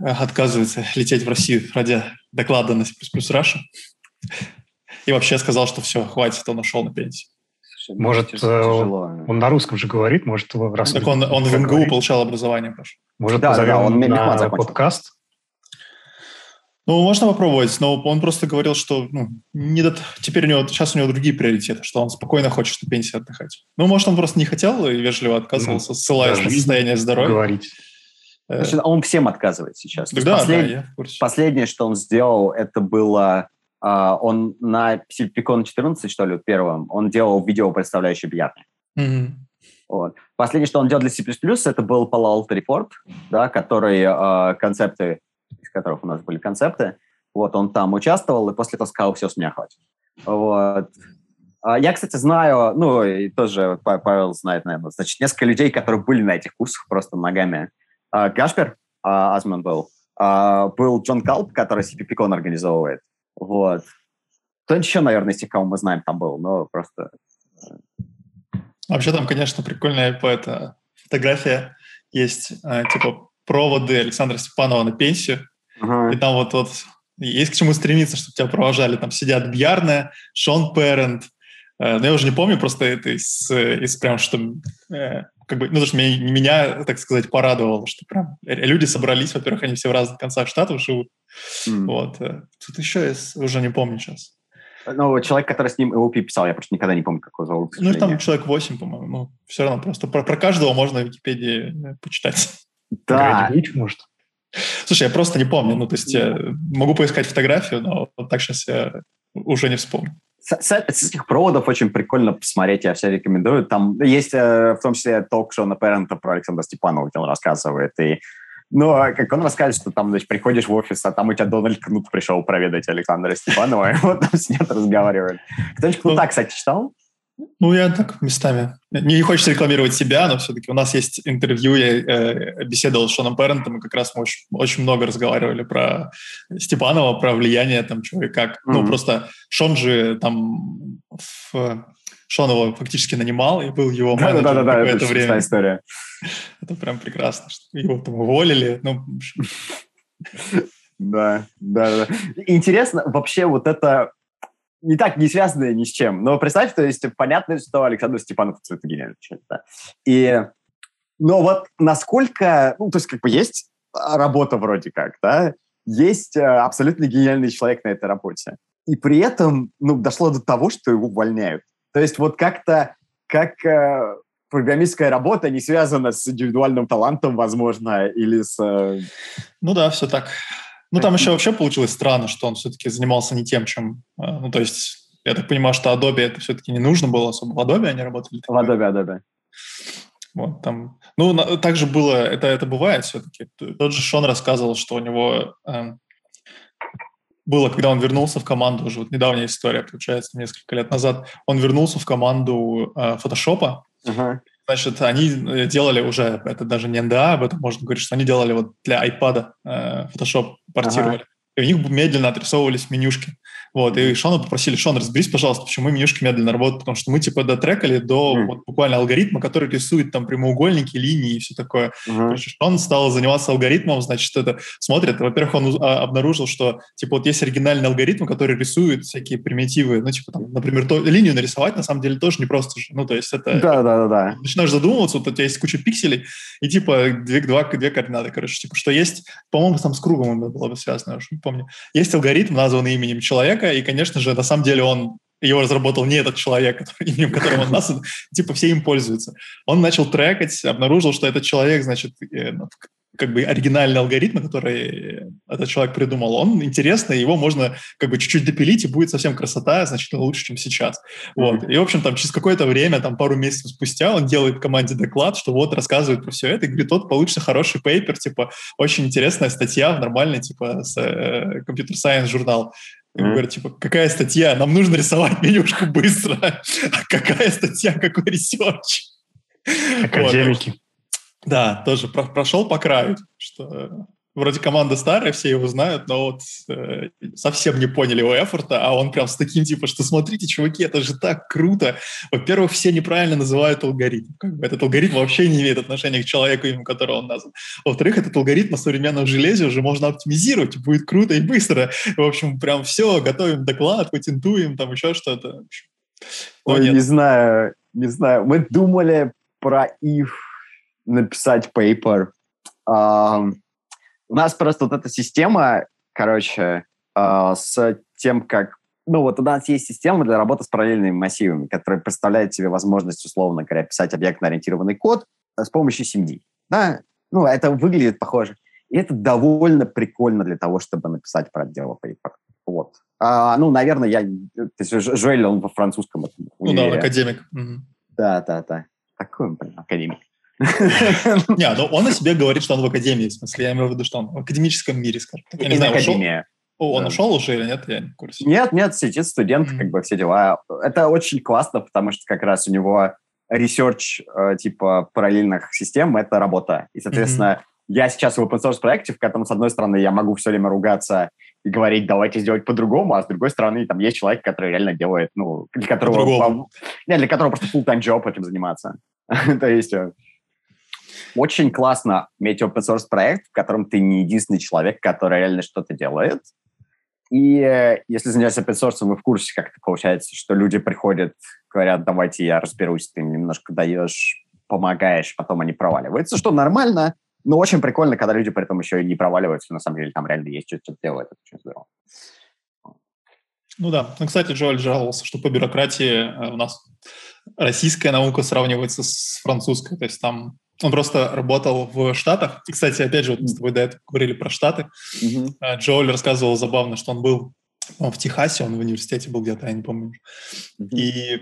отказывается лететь в Россию ради доклада на C++ Russia. И вообще сказал, что все, хватит, он ушел на пенсию. Может, тяжело. он на русском же говорит, может, его раз Так он, он в МГУ говорит. получал образование, Паша. Может, да, позовем да, он на подкаст? Ну, можно попробовать, но он просто говорил, что ну, не до... теперь у него, сейчас у него другие приоритеты, что он спокойно хочет на пенсии отдыхать. Ну, может, он просто не хотел и вежливо отказывался, ну, ссылаясь на состояние здоровья. Говорить. Значит, он всем отказывает сейчас. Да, послед... да, я в курсе. Последнее, что он сделал, это было... Uh, он на Сильпикон 14, что ли, первым, он делал видео, представляющее бильярдные. Mm-hmm. Вот. Последнее, что он делал для C++, это был Palo Alto Report, да, который, uh, концепты, из которых у нас были концепты. Вот, он там участвовал, и после этого сказал, все, с меня хватит. Вот. Uh, я, кстати, знаю, ну, и тоже Павел знает, наверное, значит, несколько людей, которые были на этих курсах просто ногами Кашпер а, Азман был, а, был Джон Калп, который CPPCon организовывает. Вот. Кто еще, наверное, из тех, кого мы знаем, там был, но просто... Э, Вообще там, конечно, прикольная это, фотография есть, типа проводы Александра Степанова на пенсию, uh-huh. и там вот, вот есть к чему стремиться, чтобы тебя провожали. Там сидят Бьярне, Шон Перент, э, ну, я уже не помню, просто это из, из прям, что э, как бы, ну, потому что меня, меня, так сказать, порадовало, что прям люди собрались, во-первых, они все в разных концах штатов живут. Mm. Вот. Э, тут еще есть, уже не помню сейчас. Ну, человек, который с ним ЛП писал, я просто никогда не помню, как его зовут. Ну, там человек 8, по-моему. Ну, все равно просто про, про каждого можно в Википедии э, почитать. Да. Гайдович, может? Слушай, я просто не помню. Ну, то есть я могу поискать фотографию, но вот так сейчас я уже не вспомню. С, с, этих проводов очень прикольно посмотреть, я все рекомендую. Там есть э, в том числе ток-шоу на Парента про Александра Степанова, где он рассказывает, и Но как он рассказывает, что там, значит, приходишь в офис, а там у тебя Дональд Кнут пришел проведать Александра Степанова, и вот там сидят, разговаривают. Кто-нибудь Кнута, кстати, читал? Ну, я так местами. Не хочется рекламировать себя, но все-таки у нас есть интервью, я э, беседовал с Шоном Перрентом, и как раз мы очень, очень много разговаривали про Степанова, про влияние там чего и как. Mm-hmm. Ну, просто Шон же там в Шон его фактически нанимал и был его менеджером да, да, да, это время. история. Это прям прекрасно, что его там уволили. Ну, да, да, да. Интересно вообще вот это не так не связанное ни с чем. Но представь, то есть понятно, что Александр Степанов это гениальный человек, да. И, но вот насколько, ну, то есть как бы есть работа вроде как, да, есть э, абсолютно гениальный человек на этой работе. И при этом, ну, дошло до того, что его увольняют. То есть вот как-то, как э, программистская работа не связана с индивидуальным талантом, возможно, или с... Э... Ну да, все так. Ну там еще вообще получилось странно, что он все-таки занимался не тем, чем... Э, ну то есть я так понимаю, что Adobe это все-таки не нужно было особо. В Adobe они работали? В Adobe, Adobe. Вот, там, ну, на, также было, это, это бывает все-таки. Тот же Шон рассказывал, что у него э, было, когда он вернулся в команду, уже вот недавняя история, получается, несколько лет назад, он вернулся в команду э, Photoshop, uh-huh. Значит, они э, делали уже, это даже не NDA, об этом можно говорить, что они делали вот для iPad э, Photoshop, портировали. Uh-huh. И у них медленно отрисовывались менюшки. Вот, и Шона попросили, Шон, разберись, пожалуйста, почему менюшки медленно работают, потому что мы, типа, дотрекали до mm. вот, буквально алгоритма, который рисует там прямоугольники, линии и все такое. Mm-hmm. Короче, Шон стал заниматься алгоритмом, значит, это смотрит. Во-первых, он а, обнаружил, что, типа, вот есть оригинальный алгоритм, который рисует всякие примитивы, ну, типа, там, например, то, линию нарисовать, на самом деле, тоже не просто же. Ну, то есть это... Да-да-да. Начинаешь задумываться, вот у тебя есть куча пикселей, и, типа, две, два, две координаты, короче, типа, что есть, по-моему, там с кругом было бы связано, я уже не помню. Есть алгоритм, названный именем человека, и, конечно же, на самом деле он его разработал не этот человек, именем которого он нас, типа все им пользуются. Он начал трекать, обнаружил, что этот человек, значит, э, как бы оригинальный алгоритм, который этот человек придумал, он интересный, его можно как бы чуть-чуть допилить, и будет совсем красота, значительно лучше, чем сейчас. Вот. И, в общем, там через какое-то время, там пару месяцев спустя, он делает команде доклад, что вот рассказывает про все это, и говорит, вот получится хороший paper, типа, очень интересная статья в нормальный, типа, с, э, журнал. И ему говорят, типа, какая статья? Нам нужно рисовать менюшку быстро. А какая статья, какой research? Академики. Вот. Да, тоже про прошел по краю, что вроде команда старая, все его знают, но вот э, совсем не поняли его эфорта, а он прям с таким типа, что смотрите, чуваки, это же так круто. Во-первых, все неправильно называют алгоритм. Как бы этот алгоритм вообще не имеет отношения к человеку, имя которого он назван. Во-вторых, этот алгоритм на современном железе уже можно оптимизировать, будет круто и быстро. В общем, прям все, готовим доклад, патентуем, там еще что-то. Ой, не знаю, не знаю. Мы думали про if написать paper. Uh, у нас просто вот эта система, короче, uh, с тем, как... Ну, вот у нас есть система для работы с параллельными массивами, которая представляет себе возможность, условно говоря, писать объектно-ориентированный код с помощью SIMD. Да? Ну, это выглядит похоже. И это довольно прикольно для того, чтобы написать про дело paper. Вот. А, ну, наверное, я... То есть Жуэль, он во французском. Ну да, он академик. Да, да, да. Такой он, блин, академик. Не, ну он о себе говорит, что он в академии, в смысле, я имею в виду, что он в академическом мире, скажем. Я не знаю, академия. Он ушел уже или нет? Я не в курсе. Нет, нет, сидит студент, как бы все дела. Это очень классно, потому что как раз у него research э, типа параллельных систем — это работа. И, соответственно, я сейчас в open source проекте, в котором, с одной стороны, я могу все время ругаться и говорить, давайте сделать по-другому, а с другой стороны, там есть человек, который реально делает, ну, для которого... Нет, для которого просто full-time job этим заниматься. То есть э, очень классно иметь open source проект, в котором ты не единственный человек, который реально что-то делает. И э, если занимаешься open source, мы в курсе, как это получается, что люди приходят, говорят, давайте я разберусь, ты им немножко даешь, помогаешь, потом они проваливаются, что нормально, но очень прикольно, когда люди при этом еще и не проваливаются, на самом деле там реально есть что-то делать, это очень здорово. Ну да. Ну, кстати, Джоэль жаловался, что по бюрократии э, у нас российская наука сравнивается с французской. То есть там он просто работал в Штатах. И, кстати, опять же, вот мы с тобой до этого говорили про Штаты. Mm-hmm. Джоэль рассказывал забавно, что он был он в Техасе, он в университете был где-то, я не помню. Mm-hmm. И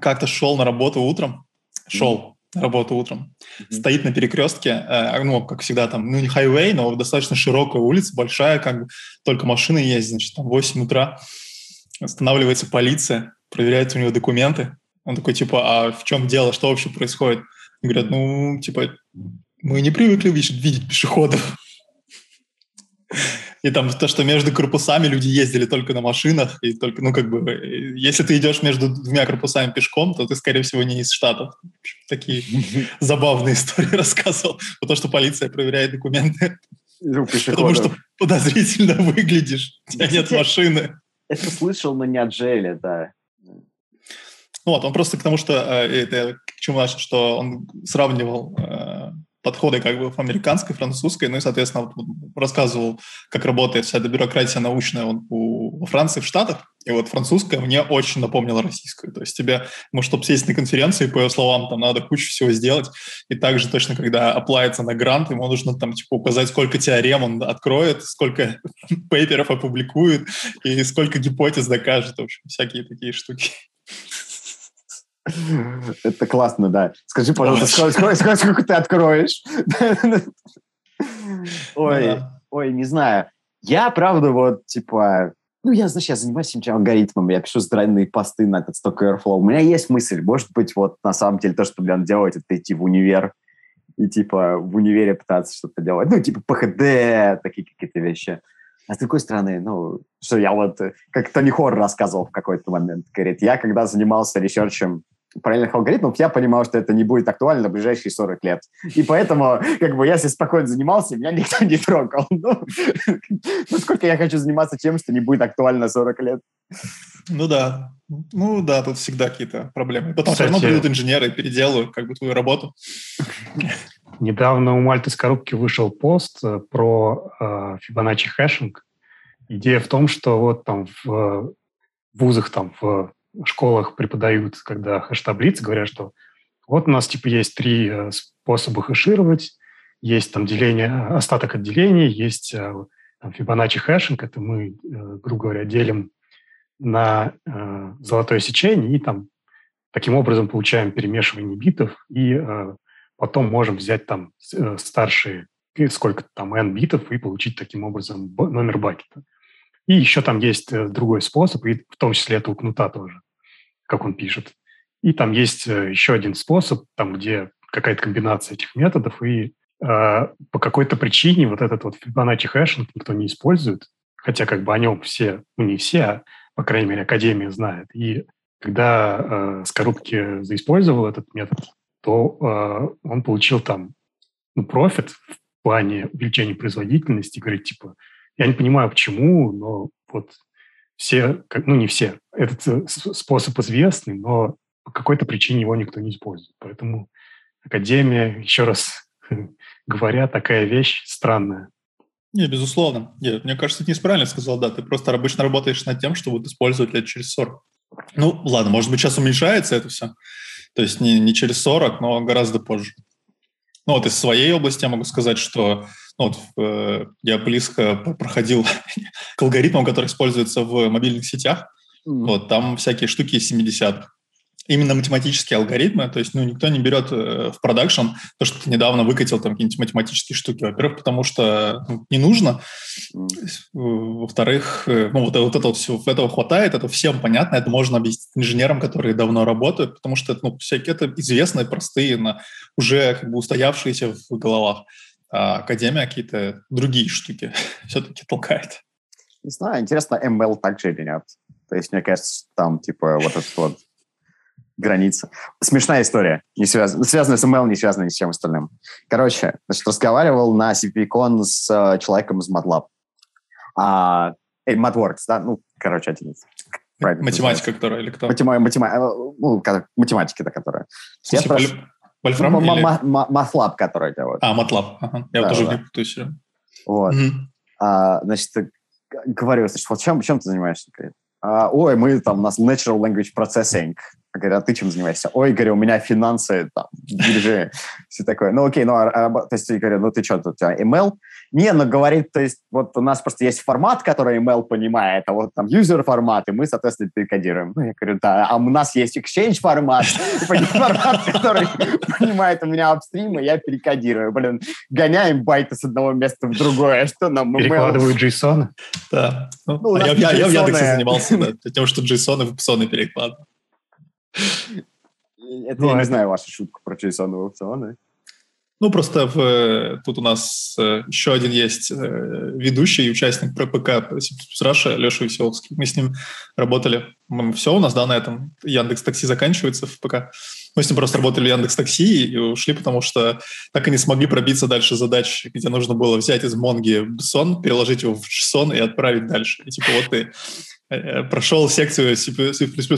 как-то шел на работу утром, шел, mm-hmm. работу утром. Mm-hmm. Стоит на перекрестке, э, ну, как всегда, там, ну, не хайвей, но достаточно широкая улица, большая, как бы, только машины ездят, значит, там, 8 утра. Останавливается полиция, проверяет у него документы. Он такой, типа, а в чем дело, что вообще происходит? И говорят, ну, типа, мы не привыкли видеть пешеходов. И там то, что между корпусами люди ездили только на машинах, и только, ну, как бы, если ты идешь между двумя корпусами пешком, то ты, скорее всего, не из Штатов. Такие забавные истории рассказывал. Потому что полиция проверяет документы. Потому что подозрительно выглядишь, у тебя нет машины. Это слышал, но не от Джейли, да. Вот, он просто к тому, что э, это к чему начал, что он сравнивал э, подходы как бы американской, французской, ну и, соответственно, вот, рассказывал, как работает вся эта бюрократия научная он, у, во Франции, в Штатах. И вот французская мне очень напомнила российскую. То есть тебе, ну, чтобы сесть на конференции, по его словам, там надо кучу всего сделать. И также точно, когда оплается на грант, ему нужно там, типа, указать, сколько теорем он откроет, сколько пейперов опубликует и сколько гипотез докажет. В общем, всякие такие штуки. Это классно, да. Скажи, пожалуйста, сколько, сколько, сколько ты откроешь? Ой, ой, не знаю. Я, правда, вот, типа, ну, я, знаешь, я занимаюсь этим алгоритмом, я пишу странные посты на этот Stock Overflow. У меня есть мысль, может быть, вот на самом деле то, что блин делать, это идти в универ и, типа, в универе пытаться что-то делать. Ну, типа, ПХД, такие какие-то вещи. А с другой стороны, ну, что я вот, как Тони Хор рассказывал в какой-то момент, говорит, я когда занимался ресерчем параллельных алгоритмов, я понимал, что это не будет актуально на ближайшие 40 лет. И поэтому, как бы, я себе спокойно занимался, меня никто не трогал. Ну, ну, сколько я хочу заниматься тем, что не будет актуально 40 лет? Ну да. Ну да, тут всегда какие-то проблемы. Потом Кстати, все равно придут инженеры и переделают как бы твою работу. Недавно у Мальте Скарупке вышел пост э, про э, Fibonacci hashing. Идея в том, что вот там в вузах, там в школах преподают, когда хэш-таблицы, говорят, что вот у нас типа есть три э, способа хэшировать, есть там деление, остаток от деления, есть э, там, Fibonacci hashing, это мы, э, грубо говоря, делим на э, золотое сечение и там таким образом получаем перемешивание битов и э, потом можем взять там э, старшие сколько там n битов и получить таким образом номер bucket а. И еще там есть э, другой способ, и в том числе это у Кнута тоже, как он пишет. И там есть э, еще один способ, там, где какая-то комбинация этих методов, и э, по какой-то причине вот этот вот Fibonacci hashing никто не использует, хотя как бы о нем все, ну не все, а, по крайней мере, Академия знает. И когда э, Скорубки заиспользовал этот метод, то э, он получил там ну, профит в плане увеличения производительности, говорит, типа, я не понимаю, почему, но вот все, ну не все, этот э, способ известный, но по какой-то причине его никто не использует. Поэтому Академия, еще раз говоря, такая вещь странная. Не, безусловно. Нет, мне кажется, ты неправильно сказал, да. Ты просто обычно работаешь над тем, что будут использовать лет через 40. Ну, ладно, может быть, сейчас уменьшается это все. То есть не, не через 40, но гораздо позже. Ну, вот из своей области я могу сказать, что ну, вот, э, я близко проходил к алгоритмам, которые используются в мобильных сетях. Mm. Вот, там всякие штуки из 70-х. Именно математические алгоритмы, то есть ну, никто не берет э, в продакшн то, что ты недавно выкатил там какие-нибудь математические штуки. Во-первых, потому что ну, не нужно. Во-вторых, э, ну, вот, вот этого, всего, этого хватает, это всем понятно, это можно объяснить инженерам, которые давно работают, потому что ну, всякие это известные, простые, на, уже как бы устоявшиеся в головах а Академия какие-то другие штуки все-таки толкает. Не знаю, интересно, ML также или нет. То есть, мне кажется, там, типа, вот эта вот граница. Смешная история, не связанная, связанная с ML, не связанная ни с чем остальным. Короче, значит, разговаривал на CPCon с э, человеком из MATLAB. А, э, MATWORKS, да? Ну, короче, один из Математика, которая или кто? Матема, матема, э, ну, математики, да, которая. Смысле, спраш... Вольфрам? М- или... Матлаб, который делает. А, Матлаб. Ага. Я да, тоже да. не путаюсь. Вот. Угу. А, значит, говорю, значит, вот чем, чем ты занимаешься? А, ой, мы там, у нас Natural Language Processing. Говорю, а ты чем занимаешься? Ой, говорю, у меня финансы, там, биржи, все такое. Ну, окей, ну, а, а, то есть, я говорю, ну, ты что, тут у тебя email? Не, ну, говорит, то есть, вот у нас просто есть формат, который email понимает, а вот там user формат, и мы, соответственно, перекодируем. Ну, я говорю, да, а у нас есть exchange формат, формат, который понимает у меня апстрим, и я перекодирую. Блин, гоняем байты с одного места в другое, что нам Перекладывают JSON? Да. Ну, я в Яндексе занимался тем, что JSON в опционы перекладывал. Это ну, я не знаю вашу шутку про JSON аукционы. Ну, просто в, тут у нас э, еще один есть э, ведущий и участник ППК Раша, Леша Веселовский. Мы с ним работали. Все у нас, да, на этом. Яндекс Такси заканчивается в ПК. Мы с ним просто работали в Яндекс Такси и ушли, потому что так и не смогли пробиться дальше задач, где нужно было взять из Монги сон, переложить его в JSON и отправить дальше. И типа вот ты Э, прошел секцию C++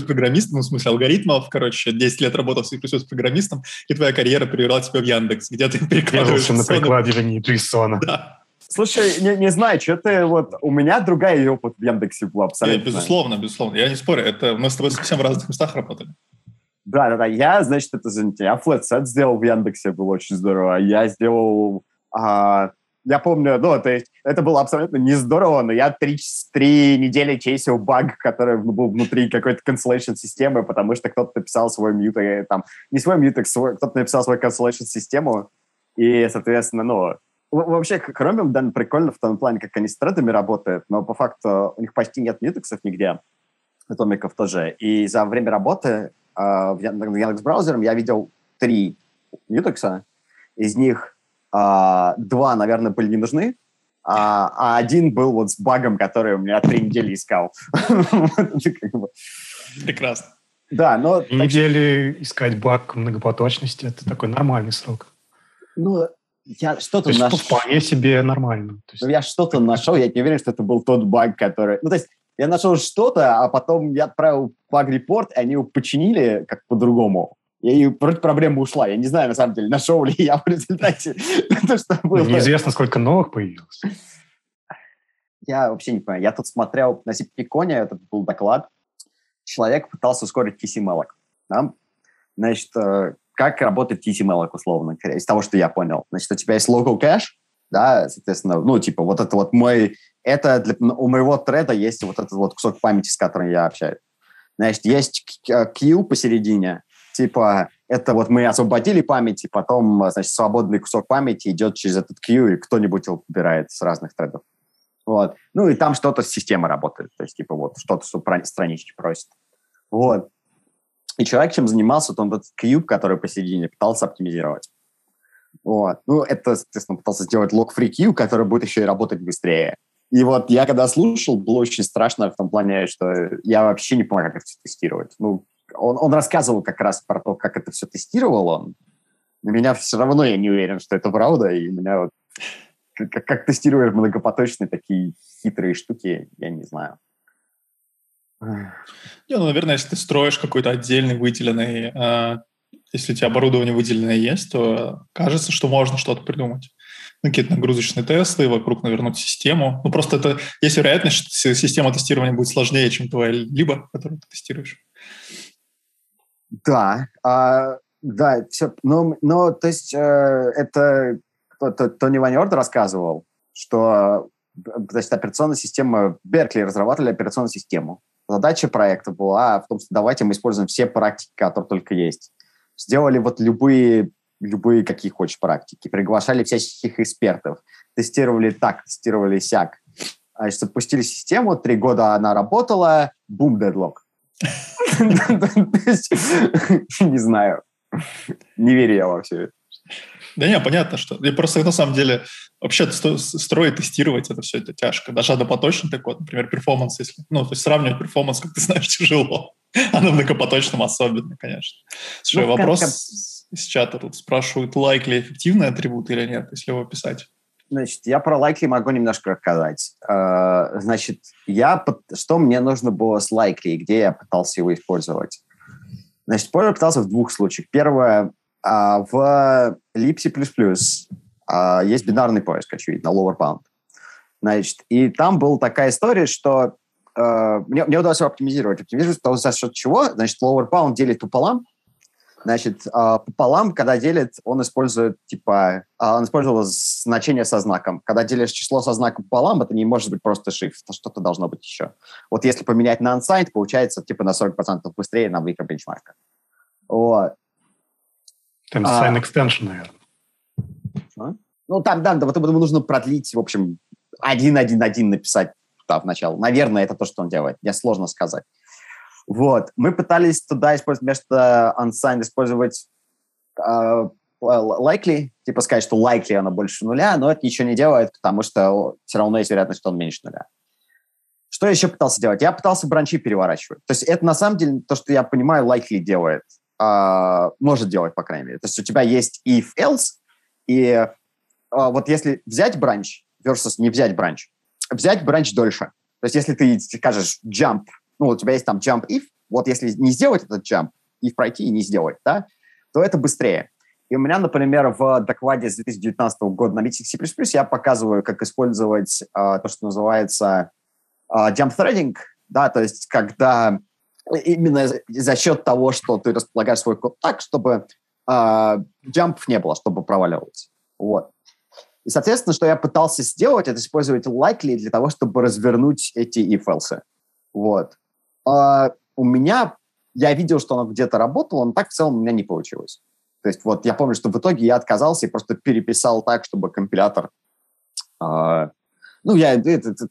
программистом, ну, в смысле алгоритмов, короче, 10 лет работал C++ программистом, и твоя карьера привела тебя в Яндекс, где ты перекладываешь... на перекладывании JSON. Да. Слушай, не, не знаю, что ты вот... У меня другая опыт в Яндексе был абсолютно. Нет, безусловно, безусловно. Я не спорю, это мы с тобой совсем в разных местах работали. Да, да, да. Я, значит, это, извините, я flat set сделал в Яндексе, было очень здорово. Я сделал... А, я помню, ну, то есть это было абсолютно не здорово, но я три, три недели chase ил баг, который был внутри какой-то cancellation системы, потому что кто-то написал свой мьют, э, там, не свой мьют, свой, кто-то написал свою cancellation систему, и, соответственно, ну, вообще, Chromium, да, прикольно в том плане, как они с thread ами работают, но по факту у них почти нет мьютексов нигде, атомиков тоже, и за время работы Яндекс браузером я видел три мьютекса, из них а, два, наверное, были не нужны, а, а один был вот с багом, который у меня три недели искал. Прекрасно. Да, но... Недели искать баг многопоточности – это такой нормальный срок. Ну, я что-то нашел. вполне себе нормально. Ну, я что-то нашел, я не уверен, что это был тот баг, который... Ну, то есть я нашел что-то, а потом я отправил баг-репорт, и они его починили как по-другому и вроде проблема ушла. Я не знаю, на самом деле, нашел ли я в результате то, что было. Неизвестно, сколько новых появилось. Я вообще не понимаю. Я тут смотрел на Сиптиконе, это был доклад. Человек пытался ускорить TCML. Да? Значит, э, как работает TCML, условно говоря, из того, что я понял. Значит, у тебя есть local cache, да, соответственно, ну, типа, вот это вот мой, это для, у моего треда есть вот этот вот кусок памяти, с которым я общаюсь. Значит, есть queue посередине, типа, это вот мы освободили память, и потом, значит, свободный кусок памяти идет через этот queue, и кто-нибудь его подбирает с разных тредов. Вот. Ну, и там что-то с системой работает, то есть, типа, вот, что-то странички просит. Вот. И человек чем занимался, то он этот queue, который посередине, пытался оптимизировать. Вот. Ну, это, соответственно, пытался сделать log-free queue, который будет еще и работать быстрее. И вот я когда слушал, было очень страшно в том плане, что я вообще не понимаю, как это тестировать. Ну, он, он рассказывал как раз про то, как это все тестировал он. На меня все равно я не уверен, что это правда, и меня вот как, как тестируешь многопоточные такие хитрые штуки, я не знаю. Не, ну, наверное, если ты строишь какой-то отдельный выделенный, э, если у тебя оборудование выделенное есть, то кажется, что можно что-то придумать. Ну, какие-то нагрузочные тесты, вокруг навернуть систему. Ну, просто это есть вероятность, что система тестирования будет сложнее, чем твоя либо, которую ты тестируешь. Да, а, да, все, но, но то есть э, это кто-то Тони Ваньорд рассказывал, что значит, операционная система, Беркли разрабатывали операционную систему. Задача проекта была в том, что давайте мы используем все практики, которые только есть. Сделали вот любые, любые какие хочешь практики, приглашали всяких экспертов, тестировали так, тестировали сяк. Значит, запустили систему, три года она работала, бум, deadlock. Не знаю. Не верю я во все это. Да не, понятно, что... Я просто на самом деле вообще строить, тестировать это все это тяжко. Даже однопоточный такой, например, performance, если... Ну, то есть сравнивать performance, как ты знаешь, тяжело. А на многопоточном особенно, конечно. Слушай, ну, вопрос. Из чата тут спрашивают, лайк ли эффективный атрибут или нет, если его писать. Значит, я про Likely могу немножко рассказать. А, значит, я, что мне нужно было с Likely и где я пытался его использовать? Значит, пытался в двух случаях. Первое, а, в Lipsy++ а, есть бинарный поиск, очевидно, lower bound. Значит, и там была такая история, что мне, мне удалось его оптимизировать. Оптимизировать того, за счет чего? Значит, lower bound делит пополам. Значит, э, пополам, когда делит, он использует, типа, э, он использовал значение со знаком. Когда делишь число со знаком пополам, это не может быть просто shift, это что-то должно быть еще. Вот если поменять на unsigned, получается, типа, на 40% быстрее на weaker бенчмарка. Вот. Там а, sign extension, наверное. А? Ну, там, да, да, вот ему нужно продлить, в общем, один-один-один написать да, в начало. Наверное, это то, что он делает. Мне сложно сказать. Вот. Мы пытались туда использовать вместо unsigned использовать uh, likely, типа сказать, что likely оно больше нуля, но это ничего не делает, потому что все равно есть вероятность, что он меньше нуля. Что я еще пытался делать? Я пытался бранчи переворачивать. То есть это на самом деле то, что я понимаю, likely делает. Uh, может делать, по крайней мере. То есть у тебя есть if-else, и uh, вот если взять бранч versus не взять бранч, взять бранч дольше. То есть если ты скажешь jump, ну, у тебя есть там jump if, вот если не сделать этот jump, if пройти и не сделать, да, то это быстрее. И у меня, например, в докладе с 2019 года на C++ я показываю, как использовать э, то, что называется э, jump threading, да, то есть когда именно за счет того, что ты располагаешь свой код так, чтобы э, джампов не было, чтобы проваливалось. Вот. И, соответственно, что я пытался сделать, это использовать likely для того, чтобы развернуть эти if-else. Вот. А у меня, я видел, что оно где-то работало, но так в целом у меня не получилось. То есть вот я помню, что в итоге я отказался и просто переписал так, чтобы компилятор... А, ну, я... Это, это,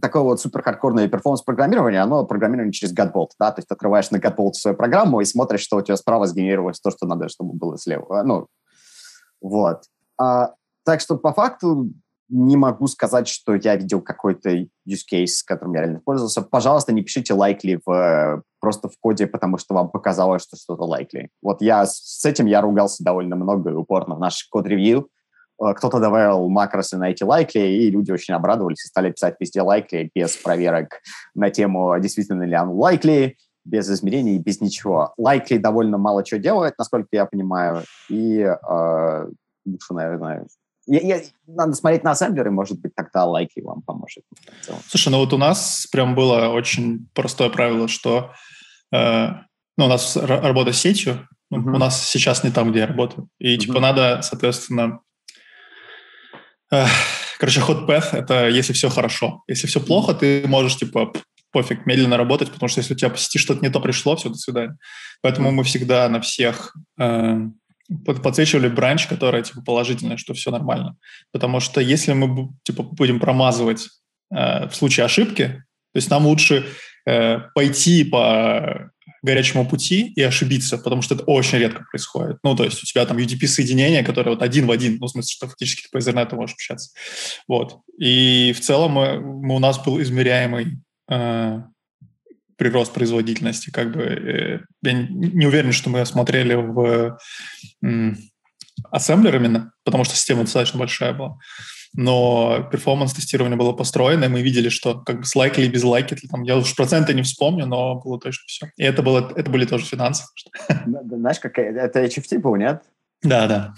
такое вот супер хардкорное перформанс-программирование, оно программирование через Godbolt, да, то есть открываешь на Godbolt свою программу и смотришь, что у тебя справа сгенерировалось то, что надо, чтобы было слева. Ну, вот. А, так что по факту не могу сказать, что я видел какой-то use case, которым я реально пользовался. Пожалуйста, не пишите likely в, просто в коде, потому что вам показалось, что что-то likely. Вот я с этим я ругался довольно много и упорно в наш код-ревью. Э, кто-то добавил макросы на эти likely, и люди очень обрадовались и стали писать везде likely без проверок на тему, действительно ли он likely, без измерений, без ничего. Likely довольно мало чего делает, насколько я понимаю, и э, лучше, наверное, я, я, надо смотреть на ассемблеры, может быть, тогда лайки вам поможет. Слушай, ну вот у нас прям было очень простое правило, что э, ну, у нас работа с сетью, uh-huh. у нас сейчас не там, где я работаю. И uh-huh. типа надо, соответственно, э, короче, hot path — это если все хорошо. Если все плохо, ты можешь, типа, пофиг, медленно работать, потому что если у тебя по сети что-то не то пришло, все, до свидания. Поэтому мы всегда на всех э, подсвечивали бранч, которая типа положительная, что все нормально. Потому что если мы типа будем промазывать э, в случае ошибки, то есть нам лучше э, пойти по горячему пути и ошибиться, потому что это очень редко происходит. Ну, то есть у тебя там UDP-соединение, которое вот один в один, ну, в смысле, что фактически ты по Ethernet можешь общаться. Вот. И в целом мы, мы, у нас был измеряемый э, прирост производительности. Как бы, э, я не уверен, что мы смотрели в ассемблер именно, потому что система достаточно большая была. Но перформанс-тестирование было построено, и мы видели, что как бы с лайкли и без лайки, там, я уж проценты не вспомню, но было точно все. И это, было, это были тоже финансы. Знаешь, как это HFT был, нет? Да, да.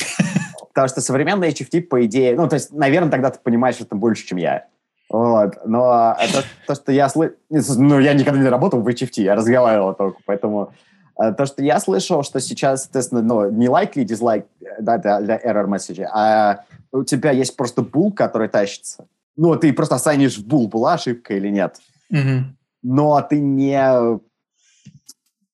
Потому что современный HFT, по идее, ну, то есть, наверное, тогда ты понимаешь это больше, чем я. Вот. Но это то, что я слышал... Ну, я никогда не работал в HFT, я разговаривал только, поэтому... Э, то, что я слышал, что сейчас, естественно, ну, не like или dislike да, для, для error message, а у тебя есть просто бул, который тащится. Ну, ты просто останешь в бул, была ошибка или нет. Mm-hmm. Но ты не...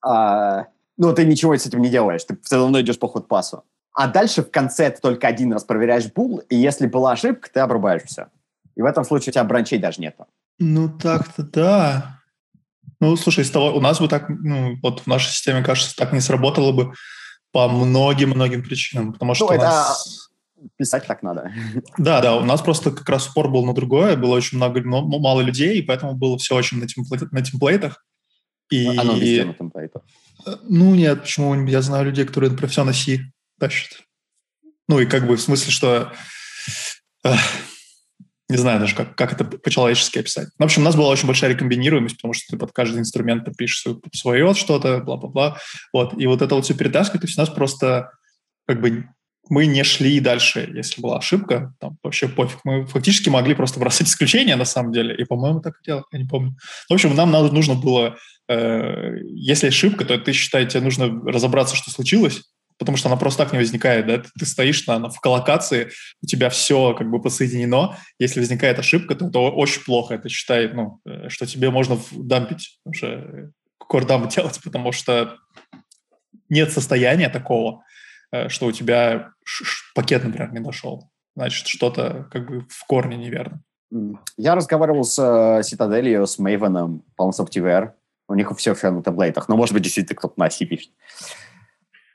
А, ну, ты ничего с этим не делаешь. Ты все равно идешь по ход-пасу. А дальше в конце ты только один раз проверяешь бул, и если была ошибка, ты обрубаешь все. И в этом случае у тебя бранчей даже нету. Ну, так-то да. Ну, слушай, из того, у нас бы так, ну, вот в нашей системе, кажется, так не сработало бы по многим-многим причинам, потому что ну, это нас... писать так надо. Да, да, у нас просто как раз упор был на другое, было очень много, мало людей, и поэтому было все очень на, темплей, на темплейтах. И... Оно везде на темплейтах. Э, ну, нет, почему? Я знаю людей, которые про все на C тащат. Ну, и как бы в смысле, что не знаю даже, как, как это по-человечески описать. В общем, у нас была очень большая рекомбинируемость, потому что ты под каждый инструмент пишешь свое, свое что-то, бла-бла-бла. Вот. И вот это вот все перетаскивает, то есть у нас просто как бы мы не шли дальше, если была ошибка, там вообще пофиг. Мы фактически могли просто бросать исключения на самом деле, и, по-моему, так и делать, я не помню. В общем, нам надо, нужно было, э, если ошибка, то ты считаешь, тебе нужно разобраться, что случилось, потому что она просто так не возникает, да, ты, ты стоишь на, на в коллокации, у тебя все как бы подсоединено, если возникает ошибка, то это очень плохо, это считает, ну, э, что тебе можно дампить, уже кордамп делать, потому что нет состояния такого, э, что у тебя пакет, например, не дошел. Значит, что-то как бы в корне неверно. Я разговаривал с э, Citadel, с Maven, по-моему, с OptiVR. У них все все на таблетах. Но, может быть, действительно кто-то на пишет.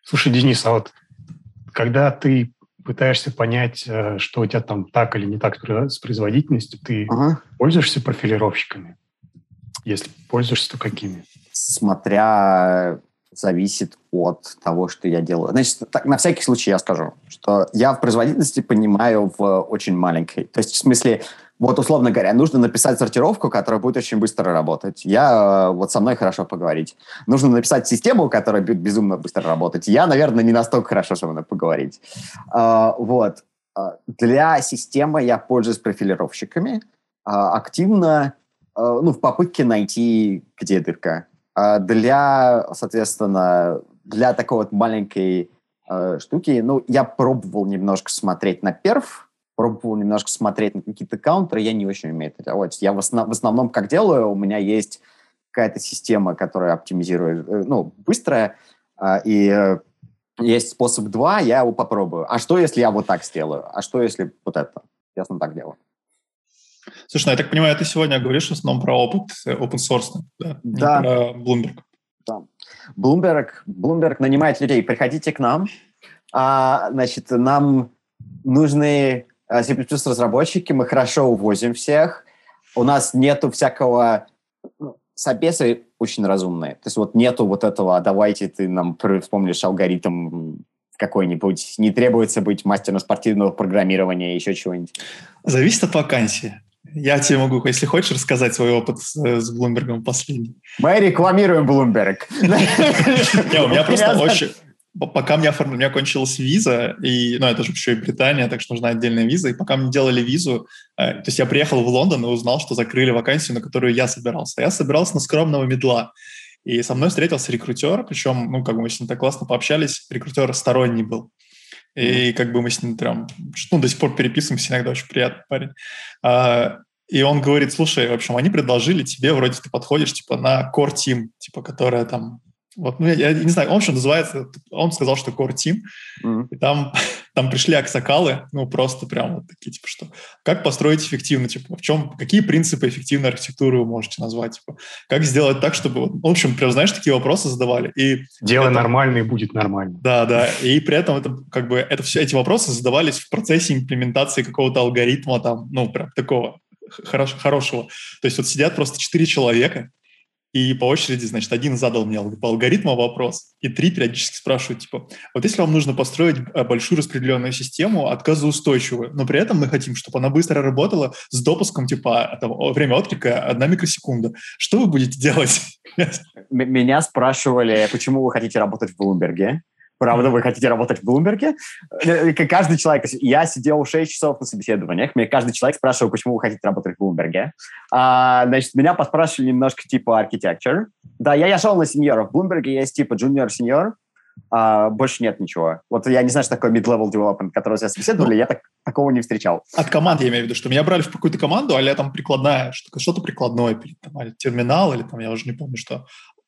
Слушай, Денис, а вот когда ты пытаешься понять, э, что у тебя там так или не так с производительностью, ты ага. пользуешься профилировщиками? Если пользуешься, то какими? Смотря зависит от того, что я делаю. Значит, так, на всякий случай я скажу, что я в производительности понимаю в очень маленькой. То есть, в смысле, вот, условно говоря, нужно написать сортировку, которая будет очень быстро работать. Я, вот со мной хорошо поговорить. Нужно написать систему, которая будет безумно быстро работать. Я, наверное, не настолько хорошо, чтобы поговорить. Uh, вот. Uh, для системы я пользуюсь профилировщиками uh, активно, ну, в попытке найти, где дырка. Для, соответственно, для такой вот маленькой штуки, ну, я пробовал немножко смотреть на перф, пробовал немножко смотреть на какие-то каунтеры, я не очень умею это делать. Я в, основ, в основном как делаю, у меня есть какая-то система, которая оптимизирует, э, ну, быстрая, а, и э, есть способ 2, я его попробую. А что, если я вот так сделаю? А что, если вот это? Ясно так делаю. Слушай, ну, я так понимаю, ты сегодня говоришь в основном про опыт э, open source, да? Да. Не про Bloomberg. Да. Bloomberg, Bloomberg нанимает людей. Приходите к нам. А, значит, нам нужны C++ разработчики, мы хорошо увозим всех. У нас нету всякого... Ну, собесы очень разумные. То есть вот нету вот этого, «А давайте ты нам вспомнишь алгоритм какой-нибудь. Не требуется быть мастером спортивного программирования, еще чего-нибудь. Зависит от вакансии. Я тебе могу, если хочешь, рассказать свой опыт с, с Блумбергом последний. Мы рекламируем Блумберг. Не, у меня просто очень пока мне оформили, у меня кончилась виза, и, ну, это же еще и Британия, так что нужна отдельная виза, и пока мне делали визу, э, то есть я приехал в Лондон и узнал, что закрыли вакансию, на которую я собирался. Я собирался на скромного медла, и со мной встретился рекрутер, причем, ну, как бы мы с ним так классно пообщались, рекрутер сторонний был. И как бы мы с ним прям, ну, до сих пор переписываемся, иногда очень приятный парень. А, и он говорит, слушай, в общем, они предложили тебе, вроде ты подходишь, типа, на core team, типа, которая там вот, ну, я, я не знаю, он что называется, он сказал, что Core Team, mm-hmm. и там, там пришли аксакалы, ну, просто прям вот такие, типа, что, как построить эффективно, типа, в чем, какие принципы эффективной архитектуры вы можете назвать, типа, как сделать так, чтобы, в общем, прям, знаешь, такие вопросы задавали. И Делай это, нормально и будет нормально. Да, да, и при этом это, как бы, это все, эти вопросы задавались в процессе имплементации какого-то алгоритма, там, ну, прям такого хорош, хорошего. То есть вот сидят просто четыре человека, и по очереди, значит, один задал мне по алгоритму вопрос, и три периодически спрашивают, типа, вот если вам нужно построить э, большую распределенную систему, отказоустойчивую, но при этом мы хотим, чтобы она быстро работала с допуском, типа, там, время отклика одна микросекунда, что вы будете делать? Меня спрашивали, почему вы хотите работать в Блумберге? Правда, вы хотите работать в Блумберге? Э, каждый человек... Я сидел 6 часов на собеседованиях, мне каждый человек спрашивал, почему вы хотите работать в Блумберге. А, значит, меня поспрашивали немножко типа архитектур. Да, я, я шел на сеньоров. В Блумберге есть типа junior-сеньор, а больше нет ничего. Вот я не знаю, что такое mid-level development, которого я собеседовали, я так, такого не встречал. От команд я имею в виду, что меня брали в какую-то команду, а там прикладная, что-то прикладное, там, терминал или там, я уже не помню что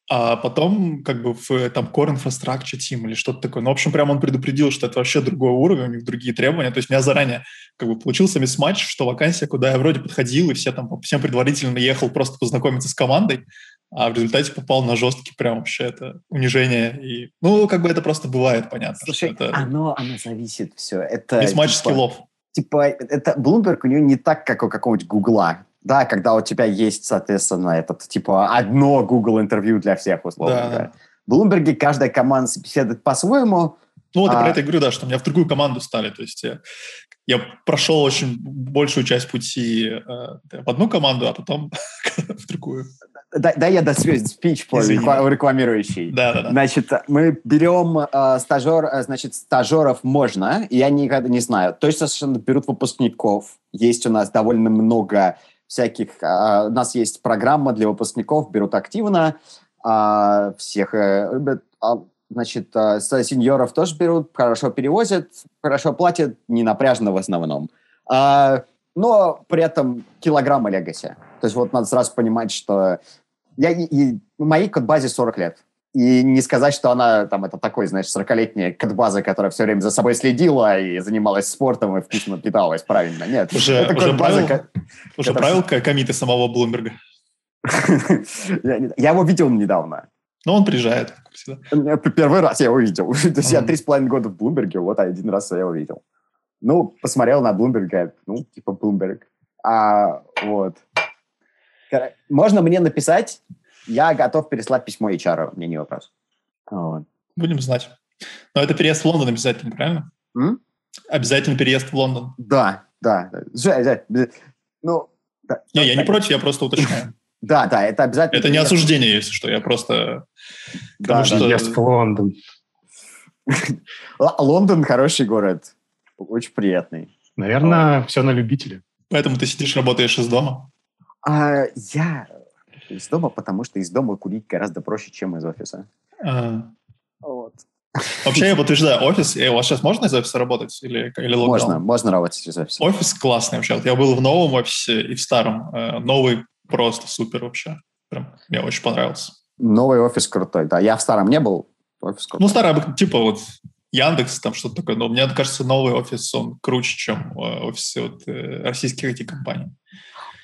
а потом как бы в там Core Infrastructure Team или что-то такое. Ну, в общем, прям он предупредил, что это вообще другой уровень, у них другие требования. То есть у меня заранее как бы получился мисс-матч, что вакансия, куда я вроде подходил, и все там, всем предварительно ехал просто познакомиться с командой, а в результате попал на жесткий прям вообще это унижение. И, ну, как бы это просто бывает, понятно. Слушай, это... оно, оно зависит все. Это, мисс-матч типа, скиллов. Типа, это Bloomberg у него не так, как у какого-нибудь Гугла да, когда у тебя есть, соответственно, этот, типа, одно Google интервью для всех, условно да. говоря. В Bloomberg каждая команда собеседует по-своему. Ну, вот а... я про это и говорю, да, что меня в другую команду стали. То есть я, я прошел очень большую часть пути э, в одну команду, а потом в другую. Да, да я досвет спич рекламирующий. Да, да, да. Значит, мы берем э, стажер, э, значит, стажеров можно, я никогда не знаю. Точно совершенно берут выпускников. Есть у нас довольно много всяких... Э, у нас есть программа для выпускников, берут активно. Э, всех э. Э, значит, э, сеньоров тоже берут, хорошо перевозят, хорошо платят, не напряжно в основном. Э, но при этом килограммы легаси. То есть вот надо сразу понимать, что я, и, моей кодбазе 40 лет. И не сказать, что она там это такой, знаешь, 40-летняя кодбаза, которая все время за собой следила и занималась спортом и вкусно питалась, правильно? Нет. Уже, это уже правил, ко... уже правил комиты самого Блумберга? я его видел недавно. Ну, он приезжает. Первый раз я его видел. То есть я три с половиной года в Блумберге, вот один раз я его видел. Ну, посмотрел на Блумберга, ну, типа Блумберг. А, вот. Можно мне написать, я готов переслать письмо HR, мне не вопрос. Вот. Будем знать. Но это переезд в Лондон обязательно, правильно? М? Обязательно переезд в Лондон. Да, да. Ну, да, не, я не против, я просто уточняю. Да, да, это обязательно. Это не осуждение, если что, я просто... Да, что... в Лондон. Лондон хороший город, очень приятный. Наверное, все на любителя. Поэтому ты сидишь, работаешь из дома? А, я из дома, потому что из дома курить гораздо проще, чем из офиса. А. Вот. Вообще, я утверждаю, офис, и у вас сейчас можно из офиса работать? Или, или локдаун? Можно, можно работать из офиса. Офис классный вообще. я был в новом офисе и в старом. Э, новый просто супер вообще. Прям, мне очень понравился. Новый офис крутой, да. Я в старом не был. Офис крутой. Ну, старый, типа вот Яндекс, там что-то такое. Но мне кажется, новый офис, он круче, чем э, офисы вот, э, российских этих компаний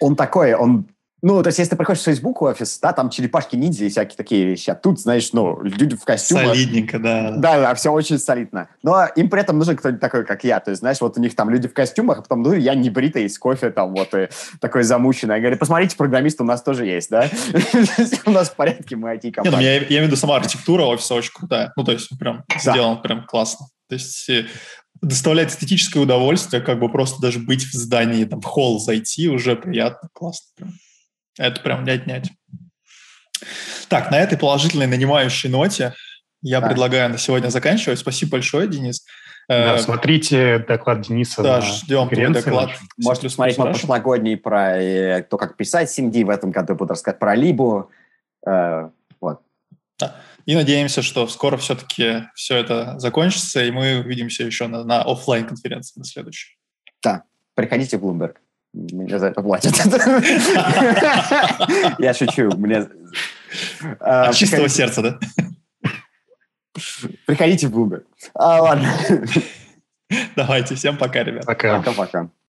он такой, он ну, то есть, если ты приходишь в Facebook офис, да, там черепашки-ниндзя и всякие такие вещи. А тут, знаешь, ну, люди в костюмах. Солидненько, да. Да, да, все очень солидно. Но им при этом нужен кто-нибудь такой, как я. То есть, знаешь, вот у них там люди в костюмах, а потом, ну, я не бритый, с кофе там вот и такой замученный. Я говорю, посмотрите, программист у нас тоже есть, да? У нас в порядке, мы IT-компания. Я имею в виду, сама архитектура офиса очень крутая. Ну, то есть, прям сделан прям классно. То есть, э, доставляет эстетическое удовольствие, как бы просто даже быть в здании, там, в холл зайти уже приятно, классно. Прям. Это прям не отнять. Так, на этой положительной нанимающей ноте я да. предлагаю на сегодня заканчивать. Спасибо большое, Денис. Да, э, смотрите доклад Дениса Да, ждем твой доклад. Можете посмотреть мой прошлогодний про э, то, как писать SIMD. В этом году буду рассказать про Либу. Э, вот. Да. И надеемся, что скоро все-таки все это закончится, и мы увидимся еще на, на офлайн конференции на следующей. Да, приходите в Bloomberg. Мне за это платят. Я шучу. Мне... От чистого сердца, да? Приходите в Bloomberg. А, ладно. Давайте, всем пока, ребят. Пока. Пока-пока.